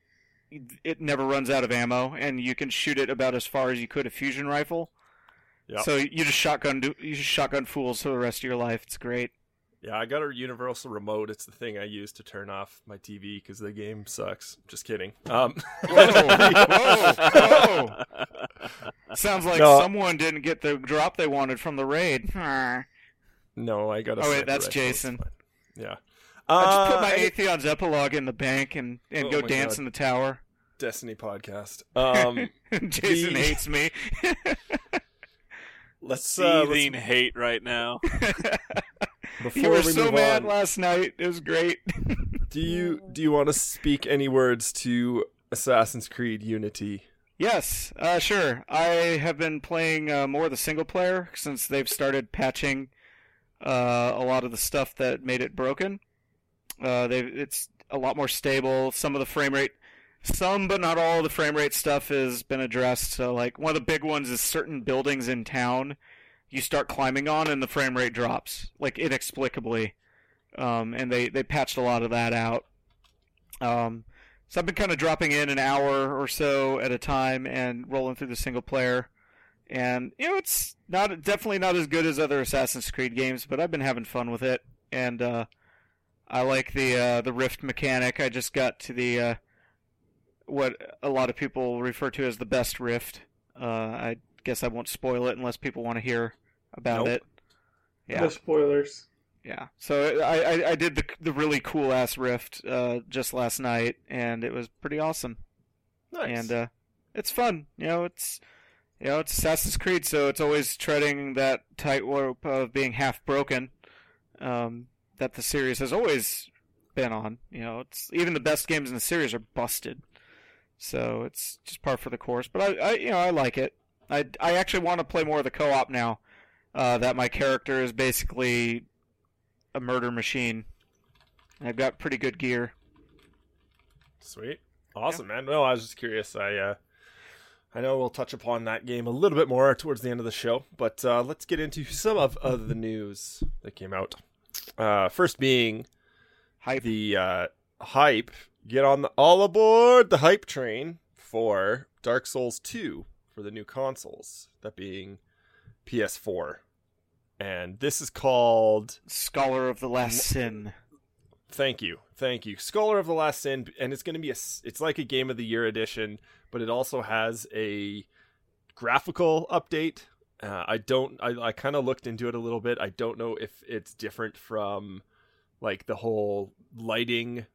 it never runs out of ammo, and you can shoot it about as far as you could a fusion rifle. Yep. So you just shotgun you just shotgun fools for the rest of your life. It's great. yeah, I got a universal remote. It's the thing I use to turn off my TV because the game sucks. Just kidding. Um, Whoa, whoa, <laughs> Sounds like No. someone didn't get the drop they wanted from the raid. I no, I got a. Oh, wait, that's rifle, it's Jason. fine. Yeah. just put Uh, my any- Atheon's epilogue in the bank and, and Oh go dance God. in the tower. Destiny podcast. <laughs> Um, Jason the- hates me. <laughs> let's uh, Seething let's, hate right now. <laughs> before you were we so move mad on, last night. It was great. do you do you want to speak any words to Assassin's Creed Unity? Yes, uh, sure. I have been playing uh, more of the single player since they've started patching uh, a lot of the stuff that made it broken. Uh, it's a lot more stable. Some of the frame rate, some but not all of the frame rate stuff has been addressed. So like one of the big ones is certain buildings in town you start climbing on and the frame rate drops like inexplicably. Um, and they they patched a lot of that out. Um, so I've been kind of dropping in an hour or so at a time and rolling through the single player. And you know, it's not definitely not as good as other Assassin's Creed games, but I've been having fun with it. And uh, I like the uh, the Rift mechanic. I just got to the uh, what a lot of people refer to as the best Rift. Uh, I guess I won't spoil it unless people want to hear about Nope. it. Yeah. No spoilers. Yeah. So I, I, I did the the really cool ass rift uh, just last night, and it was pretty awesome. Nice. And uh, it's fun. You know, it's you know it's Assassin's Creed, so it's always treading that tightrope of being half broken um, that the series has always been on. You know, it's even the best games in the series are busted. So it's just par for the course. But I, I you know I like it. I, I actually want to play more of the co-op now. Uh, that my character is basically a murder machine. I've got pretty good gear. Sweet. Awesome, man. No, I was just curious. I uh I know we'll touch upon that game a little bit more towards the end of the show, but uh let's get into some of, of the news that came out. Uh first being Hype. the uh hype. Get on the all aboard the hype train for Dark Souls 2 for the new consoles, that being PS4. And this is called Scholar of the Last Sin. Thank you, thank you. Scholar of the Last Sin, and it's going to be a. It's like a Game of the Year edition, but it also has a graphical update Uh, I don't. I, I kind of looked into it a little bit. I don't know if it's different from like the whole lighting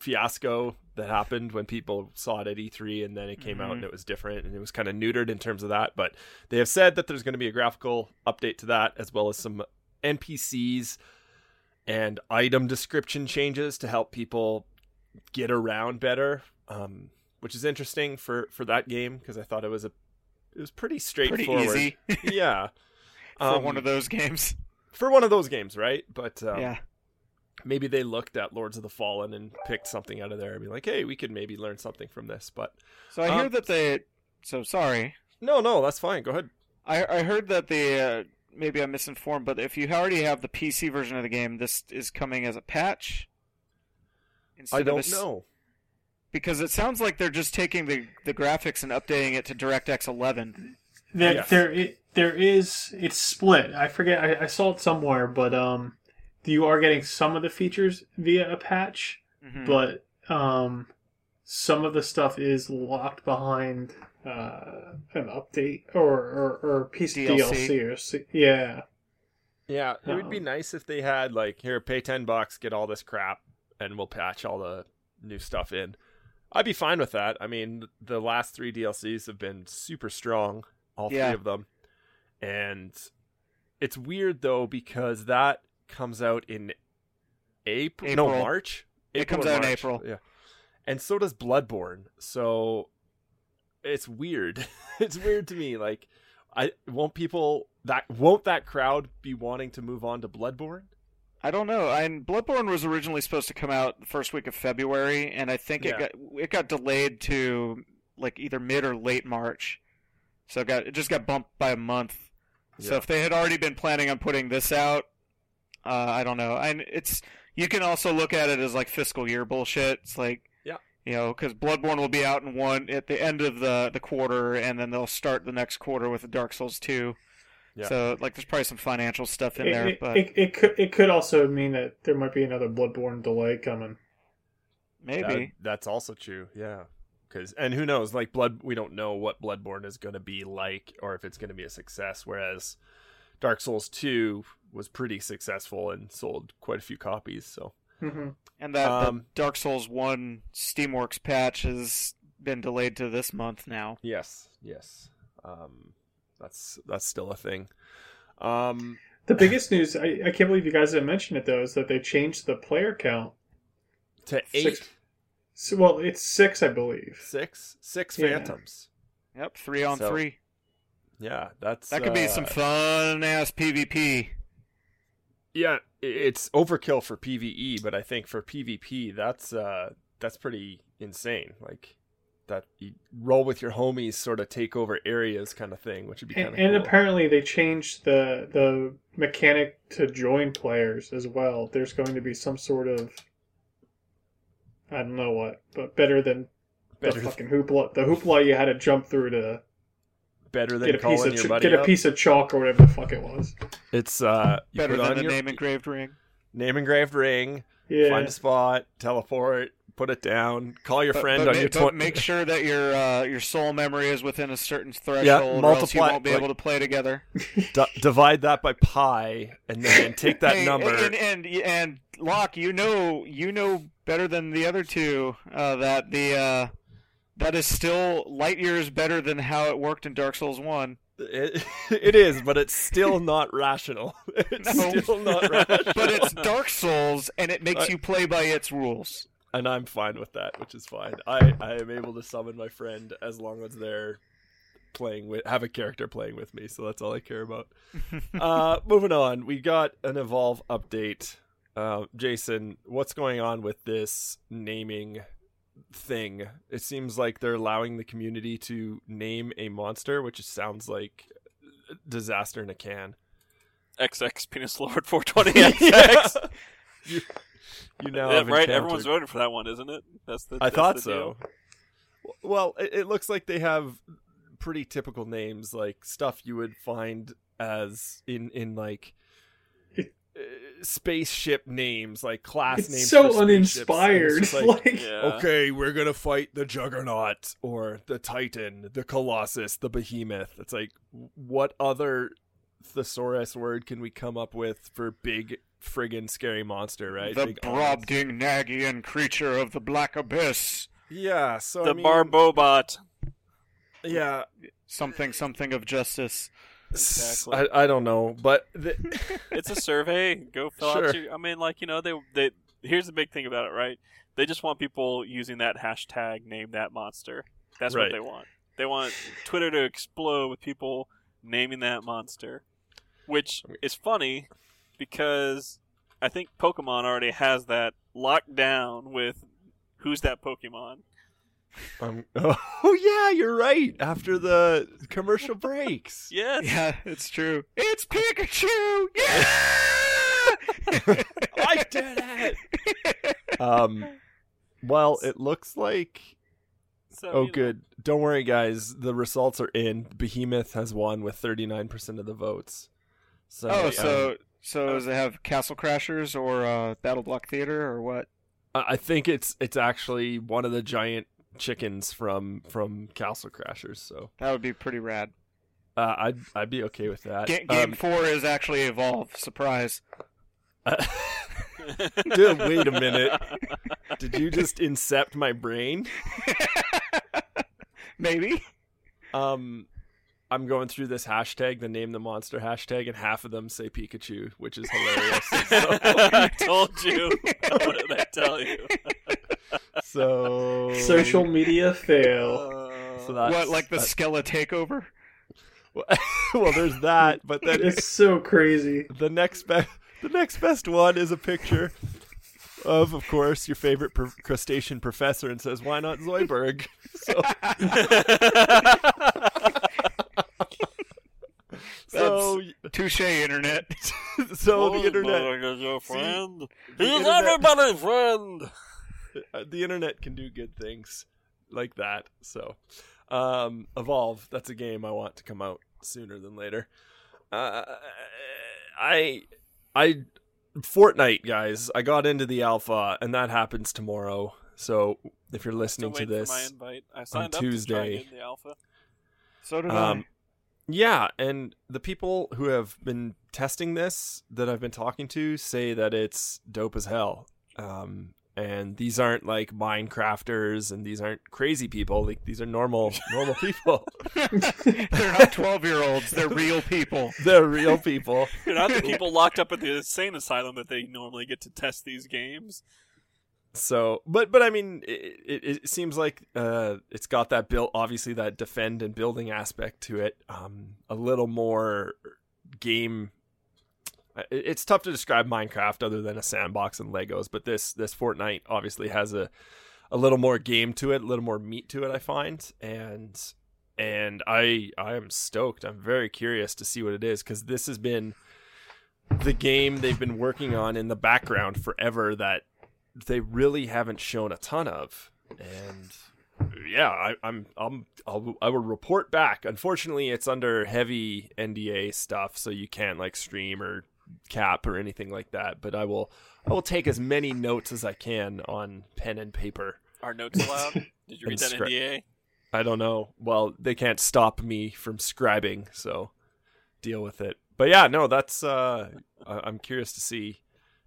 fiasco that happened when people saw it at E3 and then it came out Mhm. and it was different and it was kind of neutered in terms of that. But they have said that there's going to be a graphical update to that as well as some NPCs and item description changes to help people get around better, um, which is interesting for for that game because I thought it was a it was pretty straightforward. Pretty easy <laughs> yeah, <laughs> for Um, one of those games. for one of those games, right? But um, yeah. maybe they looked at Lords of the Fallen and picked something out of there and be like, hey, we could maybe learn something from this. But So I hear um, that they. So sorry. no, no, that's fine. Go ahead. I I heard that the uh, maybe I'm misinformed, but if you already have the PC version of the game, this is coming as a patch. Instead I don't a know. Because it sounds like they're just taking the the graphics and updating it to DirectX 11. There, Yes. there, it, there is. It's split. I forget. I, I saw it somewhere, but um, you are getting some of the features via a patch, Mhm. but um, some of the stuff is locked behind uh an update or or, or a piece of DLC. DLC or s- yeah. Yeah, it would be Um, nice if they had like, here, pay ten bucks, get all this crap, and we'll patch all the new stuff in. I'd be fine with that. I mean, the last three DLCs have been super strong, all Yeah. three of them, and it's weird though because that comes out in April, no April. March. It comes out in April. Yeah, and so does Bloodborne. So it's weird. <laughs> it's weird to me. Like, I won't people that won't that crowd be wanting to move on to Bloodborne? I don't know. And Bloodborne was originally supposed to come out the first week of February, and I think Yeah. it got it got delayed to like either mid or late March. So it got it just got bumped by a month. So if they had already been planning on putting this out, uh, I don't know. And it's you can also look at it as like fiscal year bullshit. It's like Yeah. you know, because Bloodborne will be out in one at the end of the the quarter, and then they'll start the next quarter with Dark Souls two. Yeah. So like, there's probably some financial stuff in It, there, it, but it, it could it could also mean that there might be another Bloodborne delay coming. maybe. That- that's also true. Yeah. Cause, and who knows? Like blood, we don't know what Bloodborne is going to be like, or if it's going to be a success. Whereas Dark Souls Two was pretty successful and sold quite a few copies. So hmm And that Um, the Dark Souls One Steamworks patch has been delayed to this month now. yes, yes, um, that's that's still a thing. Um, The biggest news I, I can't believe you guys didn't mention it though is that they changed the player count. to eight, Six. So, well, it's six, I believe. six, six Yeah. phantoms. Yep, three on So, three. Yeah, that's That could be uh, some fun ass PvP. Yeah, it's overkill for PVE, but I think for PvP, that's uh that's pretty insane. Like that you roll with your homies, sort of take over areas, kind of thing, which would be kind And, of and cool. apparently they changed the the mechanic to join players as well. There's going to be some sort of I don't know what, but better than better, the fucking hoopla. The hoopla you had to jump through to better than get a piece of your ch- buddy get a up. piece of chalk or whatever the fuck it was. It's uh, Better than on the your name engraved ring. name engraved ring, Yeah, find a spot, teleport, put it down, call your But, friend but on your but make sure that your uh, your soul memory is within a certain threshold, or else you won't be like- able to play together. <laughs> D- divide that by pi, and then take that Hey, number. And, and and Locke, you know you know better than the other two uh, that the uh, that is still light years better than how it worked in Dark Souls One. It, <laughs> it is, but it's still not rational. <laughs> It's No. still not rational. But it's Dark Souls, and it makes you play by its rules. And I'm fine with that, which is fine. I, I am able to summon my friend as long as they're playing with have a character playing with me, so that's all I care about. <laughs> uh, moving on, we got an evolve update. Uh, Jason, what's going on with this naming thing? It seems like they're allowing the community to name a monster, which sounds like disaster in a can. XX Penis Lord 420XX. <laughs> <laughs> you, you now Yeah, right? encountered- Everyone's voting for that one, isn't it? That's the. I that's thought the so. deal. Well, it, it looks like they have pretty typical names, like stuff you would find as in in like uh, spaceship names, like class It's names. so for spaceships, and uninspired. it's Like, like, Yeah. okay, we're gonna fight the Juggernaut or the Titan, the Colossus, the Behemoth. It's like, what other thesaurus word can we come up with for big friggin' scary monster, right? the Big ominous- Brobdingnagian creature of the Black Abyss. Yeah, so the I mean, Barbobot. Yeah, Something, something of justice. Exactly. I, I don't know, but the, <laughs> It's a survey. Go fill Sure. out your. I mean, like you know, they they. Here's the big thing about it, right? They just want people using that hashtag name that monster. That's Right. what they want. They want Twitter to explode with people naming that monster, which is funny because I think Pokemon already has that locked down with who's that Pokemon. um, <laughs> oh yeah, you're right. After the commercial breaks, <laughs> Yes. Yeah, it's true. It's Pikachu. Yeah. <laughs> I did it. Um, well, it looks like So, Oh, you know, good. Don't worry, guys. The results are in. Behemoth has won with 39% of the votes. So, oh, um, so so does it have Castle Crashers or uh, Battle Block Theater or what? I I think it's it's actually one of the giant chickens from from Castle Crashers. So That would be pretty rad. uh, I'd I'd be okay with that. Ga- game Um, four is actually Evolve. Surprise. <laughs> Dude, wait a minute. Did you just incept my brain? <laughs> Maybe. Um, I'm going through this hashtag, the name the monster hashtag, and half of them say Pikachu, which is hilarious. <laughs> I told you. <laughs> what did I tell you? <laughs> so social media fail. Uh, So that's, what, like the that's- Skella takeover? well, there's that, but then It's so crazy. the next best the next best one is a picture of, of course, your favorite pr- crustacean professor, and says, "Why not Zoidberg?" So, so, Touche, internet. <laughs> so the internet, is your friend. the He's internet- everybody's friend. <laughs> uh, the internet can do good things like that. So, um, Evolve. That's a game I want to come out sooner than later. Uh, I, I, Fortnite guys. I got into the alpha, and that happens tomorrow. So if you're listening to waiting my this, invite. I signed up to Tuesday. try in the alpha. So did um, yeah, and the people who have been testing this that I've been talking to say that it's dope as hell. Um, and these aren't like Minecrafters, and these aren't crazy people. Like these are normal, <laughs> normal people. <laughs> They're not twelve-year-olds. They're real people. <laughs> They're real people. they're not the people locked up at the insane asylum that they normally get to test these games. So, but but I mean, it, it, it seems like uh, it's got that built, obviously that defend and building aspect to it. Um, a little more game. it- It's tough to describe Minecraft other than a sandbox and Legos, but this this Fortnite obviously has a a little more game to it, a little more meat to it. I find, and and I I am stoked. I'm very curious to see what it is because this has been the game they've been working on in the background forever that they really haven't shown a ton of. And yeah, I, I'm I'm I'll, I will report back. Unfortunately, it's under heavy NDA stuff, so you can't like stream or cap or anything like that. But I will I will take as many notes as I can on pen and paper. Are notes allowed? <laughs> Did you read that scra- NDA? I don't know. Well, they can't stop me from scribing, so deal with it. But yeah, no, that's uh I- I'm curious to see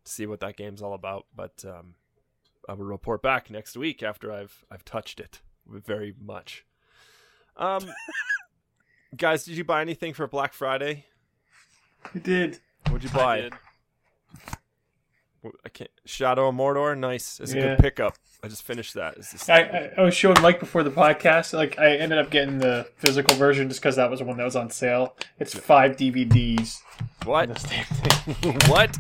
to see what that game's all about, but um I will report back next week after I've I've touched it very much. Um <laughs> guys, did you buy anything for Black Friday? You did. What'd you I buy? I can't Shadow of Mordor, nice. It's a Yeah. good pickup. I just finished that. Just- I, I, I was showing Mike before the podcast. Like I ended up getting the physical version just because that was the one that was on sale. It's five DVDs. what? This damn thing. <laughs> what?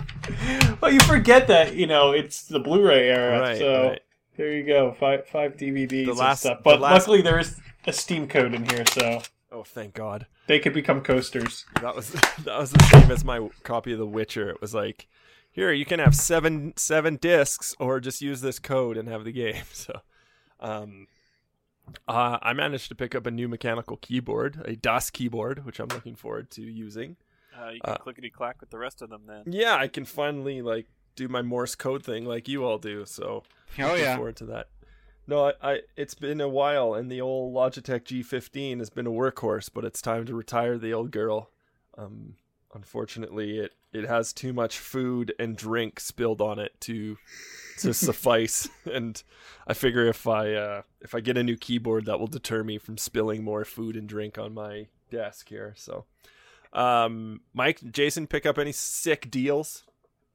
<laughs> well, you forget that you know it's the Blu-ray era. right, so right. there you go, five five DVDs The and last- stuff. the But last- luckily there is a Steam code in here, so Oh, thank God. they could become coasters. That was <laughs> that was the same as my copy of The Witcher. It was like, here you can have seven seven discs, or just use this code and have the game. <laughs> So, um, uh, I managed to pick up a new mechanical keyboard, a Das Keyboard, which I'm looking forward to using. Uh, you can Uh, clickety clack with the rest of them then. Yeah, I can finally like do my Morse code thing like you all do. So Oh looking yeah. forward to that. No, I, I it's been a while, and the old Logitech G15 has been a workhorse, but it's time to retire the old girl. Um, unfortunately, it it has too much food and drink spilled on it to to suffice, <laughs> and I figure if I uh, if I get a new keyboard, that will deter me from spilling more food and drink on my desk here. So, um, Mike, Jason, pick up any sick deals?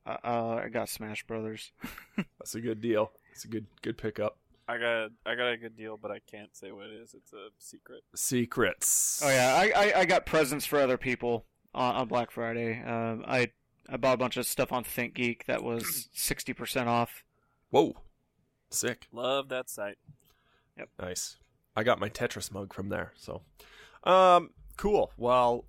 Uh, uh, I got Smash Brothers. <laughs> That's a good deal. It's a good good pickup. I got I got a good deal, but I can't say what it is. It's a secret. Secrets. Oh yeah, I, I, I got presents for other people on, on Black Friday. Um, I I bought a bunch of stuff on ThinkGeek that was sixty percent off. Whoa. Sick. Love that site. Yep. Nice. I got my Tetris mug from there. So, um, cool. Well,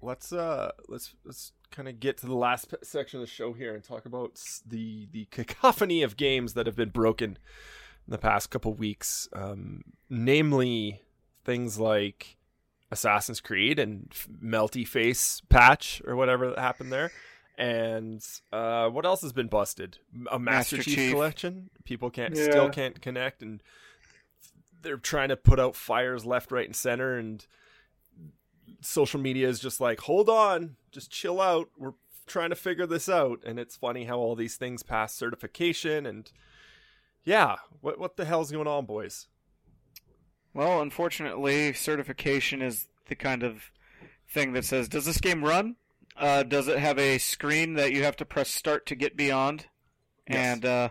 let's uh, let's let's kind of get to the last section of the show here and talk about the the cacophony of games that have been broken in the past couple weeks. Um, namely, things like Assassin's Creed and Melty Face patch or whatever that happened there. And uh, what else has been busted? A Master, Master Chief, Chief. collection. People can't Yeah. still can't connect, and they're trying to put out fires left, right, and center. And social media is just like, hold on, just chill out. We're trying to figure this out. And it's funny how all these things pass certification. And yeah, what what the hell's going on, boys? Well, unfortunately, certification is the kind of thing that says, "Does this game run? Uh, does it have a screen that you have to press start to get beyond?" Yes. And uh,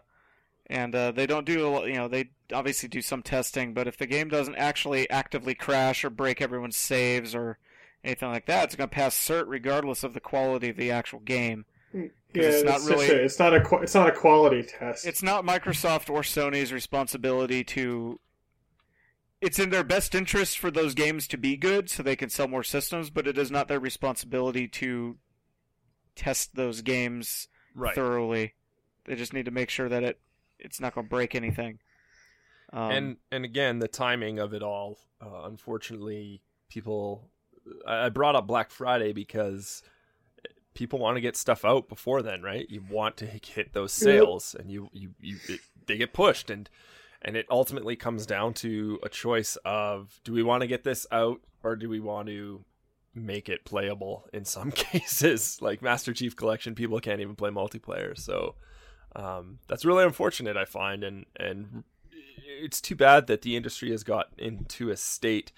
and uh, they don't do a lot. You know, they obviously do some testing, but if the game doesn't actually actively crash or break everyone's saves or anything like that, it's going to pass cert regardless of the quality of the actual game. Yeah, it's not just really- a- it's not a it's not a quality test. It's not Microsoft or Sony's responsibility to. It's in their best interest for those games to be good so they can sell more systems, but it is not their responsibility to test those games thoroughly. They just need to make sure that it it's not going to break anything. Um, and and again the timing of it all uh, unfortunately people I I brought up Black Friday because people want to get stuff out before then right you want to hit those sales and you you, you it, they get pushed and and it ultimately comes down to a choice of do we want to get this out or do we want to make it playable in some <laughs> cases like Master Chief Collection people can't even play multiplayer so um, that's really unfortunate I find and and it's too bad that the industry has got into a state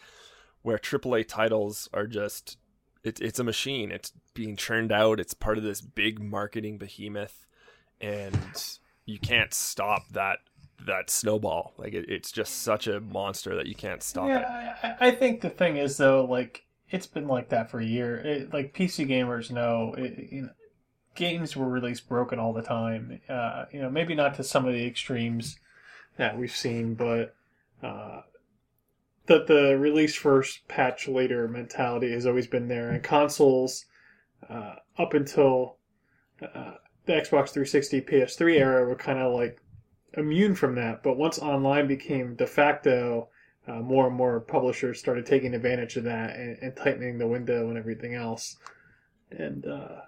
where AAA titles are just it, it's a machine. It's being churned out. It's part of this big marketing behemoth, and you can't stop that that snowball. Like it, it's just such a monster that you can't stop it. yeah, I, I think the thing is though, like it's been like that for a year. It, like PC gamers know, it, you know, games were released broken all the time. Uh, you know, maybe not to some of the extremes that we've seen, but uh, the the release first, patch later mentality has always been there, and consoles uh, up until uh, the Xbox 360, PS3 era were kind of like immune from that. But once online became de facto, uh, more and more publishers started taking advantage of that and, and tightening the window and everything else. And uh,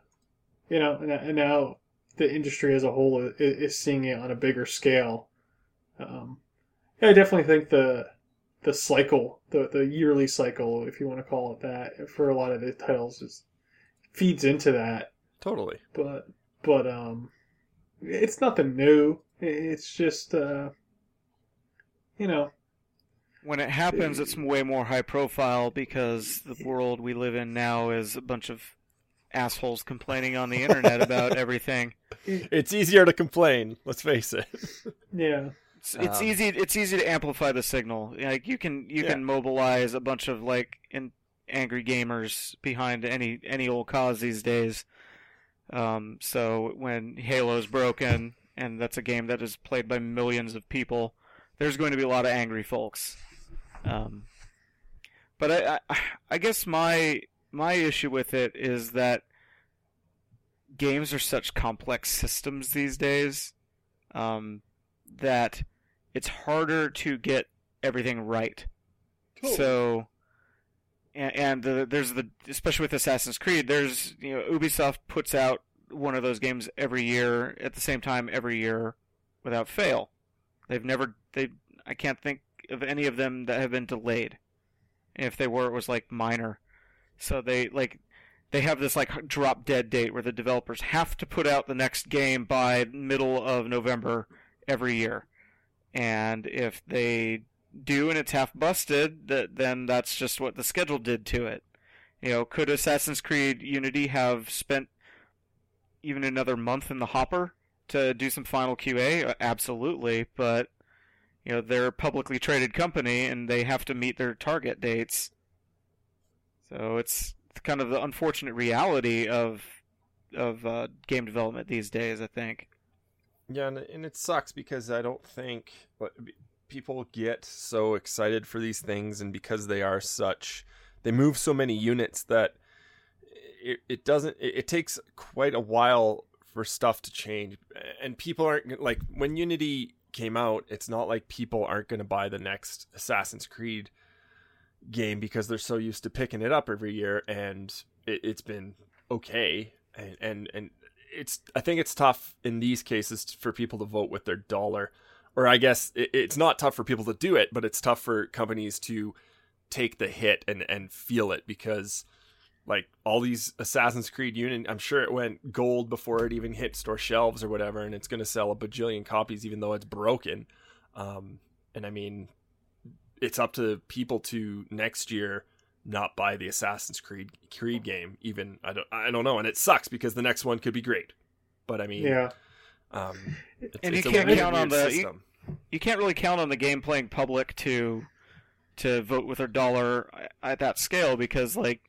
you know, and, and now the industry as a whole is, is seeing it on a bigger scale. Um, yeah, I definitely think the the cycle, the the yearly cycle, if you want to call it that, for a lot of the titles, is feeds into that. Totally. But but um, it's nothing new. It's just uh, you know, when it happens, it's way more high profile because the world we live in now is a bunch of assholes complaining on the internet about <laughs> everything. It's easier to complain. Let's face it. yeah. It's, it's Um, easy. It's easy to amplify the signal. Like you can you Yeah. can mobilize a bunch of like in, angry gamers behind any any old cause these days. Um, so when Halo's broken, and that's a game that is played by millions of people, there's going to be a lot of angry folks. Um, but I, I I guess my my issue with it is that games are such complex systems these days um, that it's harder to get everything right. So and, and the, there's the especially with Assassin's Creed, there's you know Ubisoft puts out one of those games every year at the same time every year without fail. They've never they I can't think of any of them that have been delayed. If they were, it was like minor. So they like they have this like drop dead date where the developers have to put out the next game by middle of November every year. And if they do and it's half busted, that then that's just what the schedule did to it. You know, could Assassin's Creed Unity have spent even another month in the hopper to do some final QA? Uh, absolutely, but you know, they're a publicly traded company and they have to meet their target dates. So it's kind of the unfortunate reality of of uh, game development these days, I think. Yeah, and, and it sucks because I don't think people get so excited for these things, and because they are such, they move so many units that it, doesn't. It, it takes quite a while for stuff to change, and people aren't like when Unity came out. It's not like people aren't going to buy the next Assassin's Creed game because they're so used to picking it up every year, and it, has been okay, and and and it's I think it's tough in these cases for people to vote with their dollar, or I guess it, it's not tough for people to do it, but it's tough for companies to take the hit and and feel it because like all these Assassin's Creed Unity, I'm sure it went gold before it even hit store shelves or whatever, and it's going to sell a bajillion copies even though it's broken. Um, and I mean, it's up to people to next year not buy the Assassin's Creed Creed game. Even I don't I don't know, and it sucks because the next one could be great. But I mean, yeah. Um, and you can't count on the you, you, can't really count on the game playing public to to vote with their dollar at that scale because like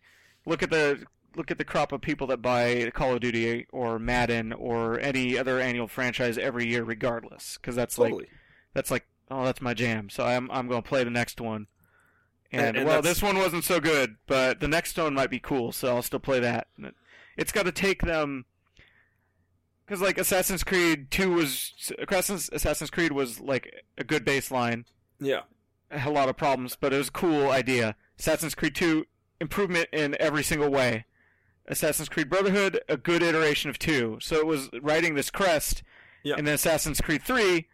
look at the look at the crop of people that buy Call of Duty or Madden or any other annual franchise every year regardless because that's totally. like that's like oh that's my jam so I'm I'm going to play the next one and, and, and well, this one wasn't so good, but the next one might be cool, so I'll still play that. It's got to take them because like Assassin's Creed Two was Assassin's Creed was like a good baseline. Yeah, a lot of problems, but it was a cool idea. Assassin's Creed Two improvement in every single way. Assassin's Creed Brotherhood a good iteration of two, so it was riding this crest. Yeah. And then Assassin's Creed Three,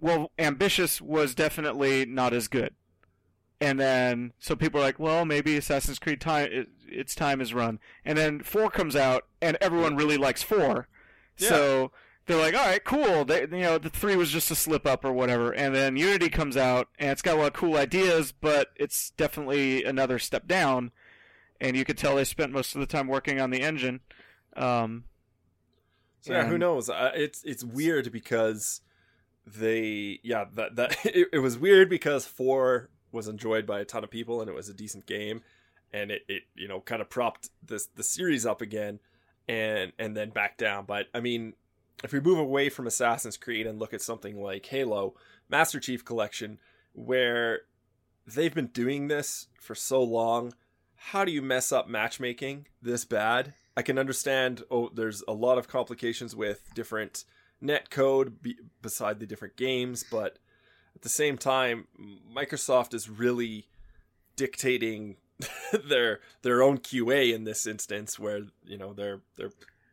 well, ambitious was definitely not as good and then so people are like, well, maybe Assassin's Creed time it, its time is run, and then four comes out, and everyone really likes four, yeah. so they're like, all right, cool. They, you know, the three was just a slip up or whatever, and then Unity comes out, and it's got a lot of cool ideas, but it's definitely another step down, and you could tell they spent most of the time working on the engine. Um, yeah, and... who knows? Uh, it's it's weird because they yeah that that <laughs> it, it was weird because four was enjoyed by a ton of people and it was a decent game and it, it you know kind of propped this the series up again and and then back down but i mean if we move away from assassin's creed and look at something like halo master chief collection where they've been doing this for so long how do you mess up matchmaking this bad? I can understand oh there's a lot of complications with different net code be- beside the different games but at the same time, Microsoft is really dictating <laughs> their their own QA in this instance, where you know they're they're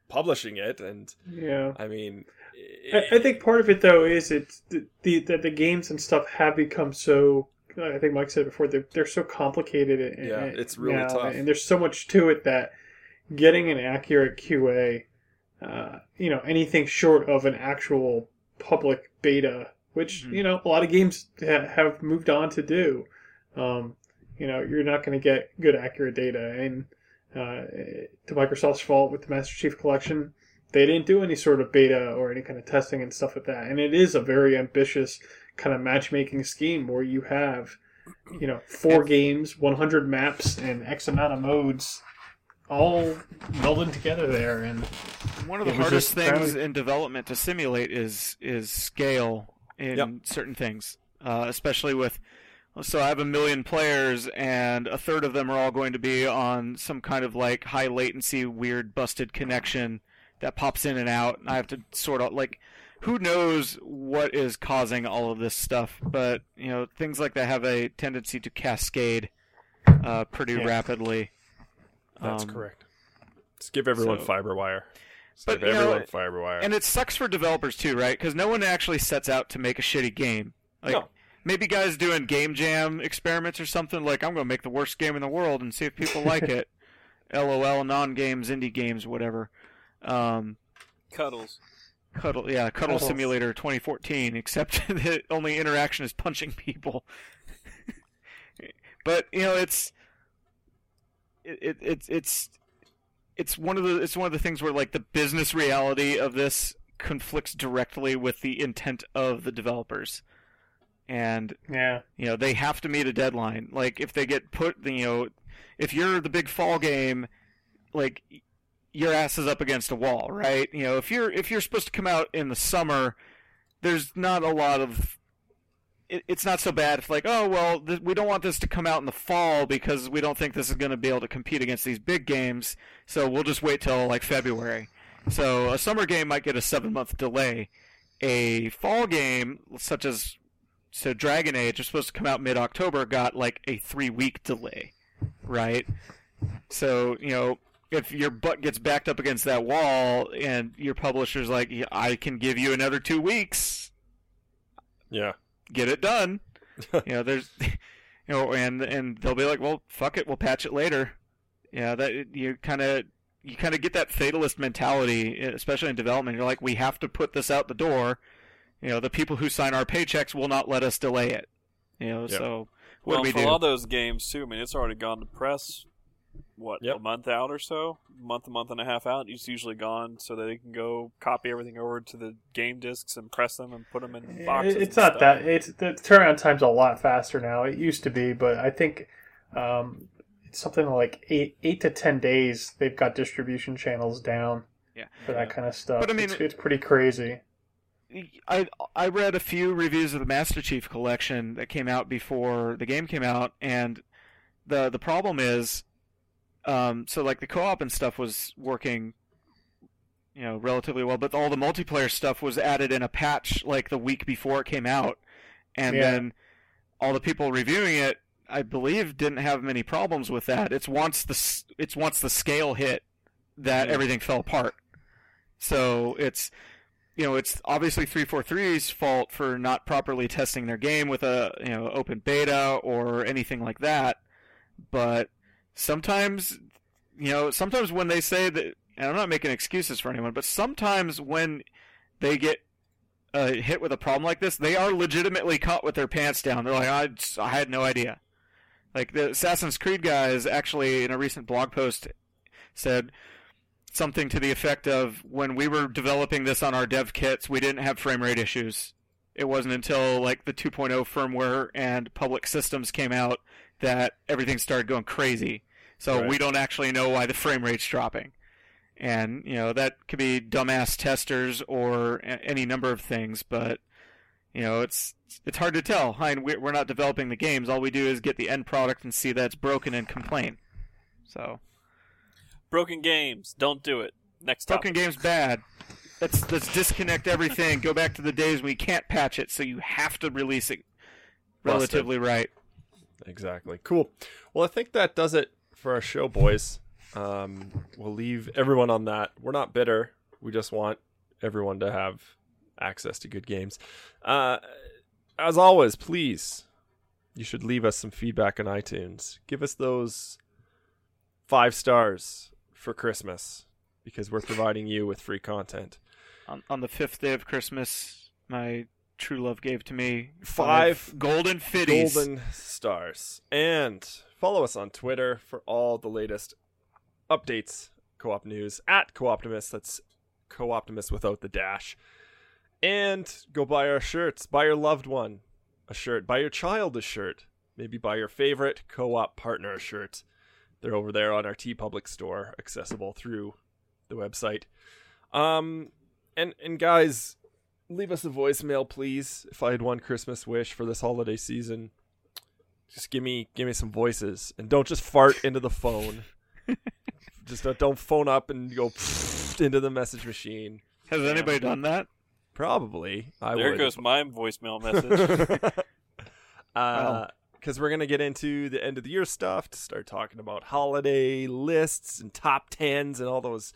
publishing it, and yeah, I mean, it, I, I, think part of it though is it's the, the that the games and stuff have become so. I think Mike said before they're they're so complicated. And, yeah, it's really now, tough, and there's so much to it that getting an accurate QA, uh, you know, anything short of an actual public beta which mm-hmm. you know a lot of games ha- have moved on to do. Um, you know, you're not going to get good accurate data, and uh, to Microsoft's fault with the Master Chief Collection, they didn't do any sort of beta or any kind of testing and stuff like that. And it is a very ambitious kind of matchmaking scheme where you have, you know, four games, 100 maps, and X amount of modes all melded together there. And one of the hardest things in development to simulate is is scale in yep. certain things, uh, especially with. So I have a million players, and a third of them are all going to be on some kind of like high latency, weird, busted connection that pops in and out. And I have to sort out like, who knows what is causing all of this stuff? But you know, things like that have a tendency to cascade. uh, pretty Yeah. rapidly. That's Um, correct. Just give everyone so- FiberWire. Just But, give you know, everyone FiberWire. And it sucks for developers too, right? Because no one actually sets out to make a shitty game. Like No. Maybe guys doing game jam experiments or something. Like I'm going to make the worst game in the world and see if people like <laughs> it. LOL, non-games, indie games, whatever. Um, Cuddles. Cuddle, yeah, Cuddle Cuddles. Simulator 2014. Except <laughs> the only interaction is punching people. <laughs> but you know, it's it, it it's it's it's one of the it's one of the things where like the business reality of this conflicts directly with the intent of the developers, and Yeah. you know they have to meet a deadline. Like if they get put, you know, if you're the big fall game, like your ass is up against a wall, right? You know, if you're if you're supposed to come out in the summer, there's not a lot of. It, it's not so bad if like, oh well, th- we don't want this to come out in the fall because we don't think this is going to be able to compete against these big games, so we'll just wait till like February. So a summer game might get a seven month delay. A fall game, such as so Dragon Age, is supposed to come out mid October, got like a three week delay, right? So you know, if your butt gets backed up against that wall and your publisher's like, "Yeah, I can give you another two weeks, yeah. get it done. <laughs> you know, there's, <laughs> you know, and and they'll be like, well, fuck it, we'll patch it later. Yeah, that you kind of you kind of get that fatalist mentality, especially in development. You're like, we have to put this out the door. You know, the people who sign our paychecks will not let us delay it. You know, Yep. so what well, do we for do? a lot of those games too, I mean, it's already gone to press. What Yep. a month out or so, month, a month and a half out. It's usually gone so that they can go copy everything over to the game discs and press them and put them in boxes. It's not stuff. that. It's the turnaround time's a lot faster now. It used to be, but I think um, it's something like eight eight to ten days. They've got distribution channels down Yeah. for that kind of stuff. But, I mean- it's, it's pretty crazy. I I read a few reviews of the Master Chief Collection that came out before the game came out, and the the problem is, um, so like the co-op and stuff was working, you know, relatively well, but all the multiplayer stuff was added in a patch like the week before it came out, and Yeah. then all the people reviewing it, I believe, didn't have many problems with that. It's once the it's once the scale hit that Yeah. everything fell apart. So it's you know, it's obviously 343's fault for not properly testing their game with a, you know, open beta or anything like that. But sometimes, you know, sometimes when they say that, and I'm not making excuses for anyone, but sometimes when they get uh, hit with a problem like this, they are legitimately caught with their pants down. They're like, I, just- I had no idea. Like the Assassin's Creed guys actually in a recent blog post said something to the effect of when we were developing this on our dev kits, we didn't have frame rate issues. It wasn't until like the 2.0 firmware and public systems came out that everything started going crazy. So Right. we don't actually know why the frame rate's dropping. And, you know, that could be dumbass testers or any number of things, but you know, it's it's hard to tell. I mean, we're we're not developing the games. All we do is get the end product and see that it's broken and complain. So, Broken games, don't do it. Next time. Broken game's bad. Let's let's disconnect everything. Go back to the days when you can't patch it, so you have to release it relatively right. Exactly. Cool. Well, I think that does it for our show, boys. Um, we'll leave everyone on that. We're not bitter. We just want everyone to have access to good games. Uh, as always, please, you should leave us some feedback on iTunes. Give us those five stars for Christmas because we're providing you with free content. On, on the fifth day of Christmas, my true love gave to me Five golden fitties. golden stars. And follow us on Twitter for all the latest updates, co-op news at Co-Optimus. That's Co-Optimus without the dash. And go buy our shirts. Buy your loved one a shirt. Buy your child a shirt. Maybe buy your favorite co-op partner a shirt. They're over there on our TeePublic store, accessible through the website. Um, and and guys, leave us a voicemail, please. If I had one Christmas wish for this holiday season, just give me give me some voices, and don't just fart into the phone. <laughs> just don't, don't phone up and go <laughs> into the message machine. Has anybody done that? Probably, I there would. goes my voicemail message. <laughs> uh, because we're gonna get into the end of the year stuff to start talking about holiday lists and top tens and all those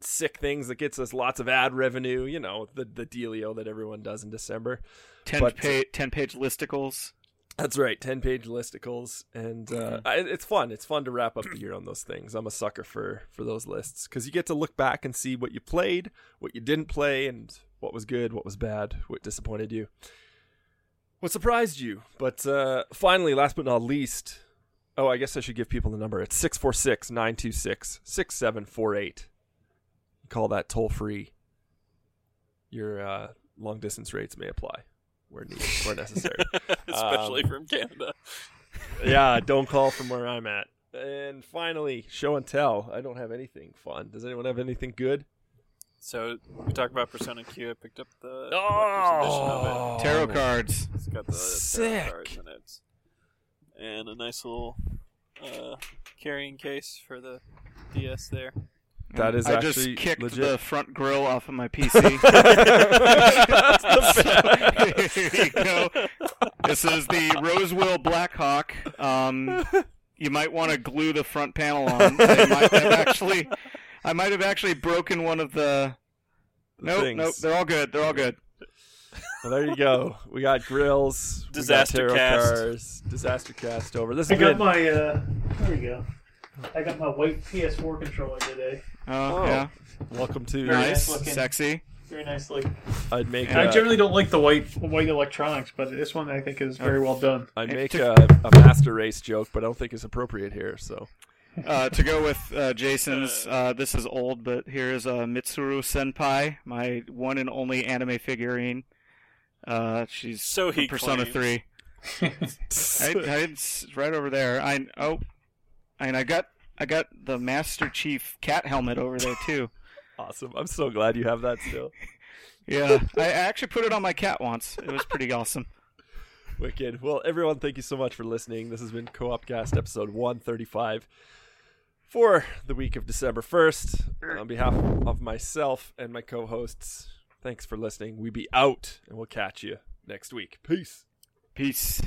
sick things that gets us lots of ad revenue. You know, the the dealio that everyone does in December. Ten But- page ten page listicles. That's right, ten page listicles, and uh, I, it's fun. It's fun to wrap up the year on those things. I'm a sucker for for those lists because you get to look back and see what you played, what you didn't play, and what was good, what was bad, what disappointed you, what surprised you. But uh, finally, last but not least, oh, I guess I should give people the number. It's 646 926 6748. Call that toll free. Your uh, long distance rates may apply where needed, where necessary. <laughs> especially Um, from Canada. <laughs> yeah, don't call from where I'm at. And finally, show and tell. I don't have anything fun. Does anyone have anything good? So we talked about Persona Q. I picked up the Oh! collector's edition of it. Tarot cards. It's got the Sick. tarot cards in it, and a nice little uh, carrying case for the DS there. That is I actually just kicked legit. the front grill off of my <laughs> PC. <laughs> Here you go. This is the Rosewill Blackhawk. Um, you might want to glue the front panel on. I might have actually, I might have actually broken one of the. The Nope, things. nope. They're all good. They're all good. Well, there you go. We got grills. Disaster got cast. cards. Disaster cast over. This I is got my uh there we go. I got my white PS4 controller today. Oh, Oh. yeah. Welcome to. Very Nice, nice sexy. Very nice like I'd make. Yeah. I a- generally don't like the white white electronics, but this one I think is very well done. I'd make a, a master race joke, but I don't think it's appropriate here. So Uh, to go with uh, Jason's, uh, this is old, but here is uh, Mitsuru Senpai, my one and only anime figurine. Uh, she's So he Persona claims. Three. I, <laughs> I, it's right over there. I oh, and I got I got the Master Chief cat helmet over there too. <laughs> awesome. I'm so glad you have that still. <laughs> Yeah, I actually put it on my cat once. It was pretty awesome. Wicked. Well, everyone, thank you so much for listening. This has been Co-op Cast episode 135 for the week of December 1st. On behalf of myself and my co-hosts, thanks for listening. We be out, and we'll catch you next week. Peace. Peace.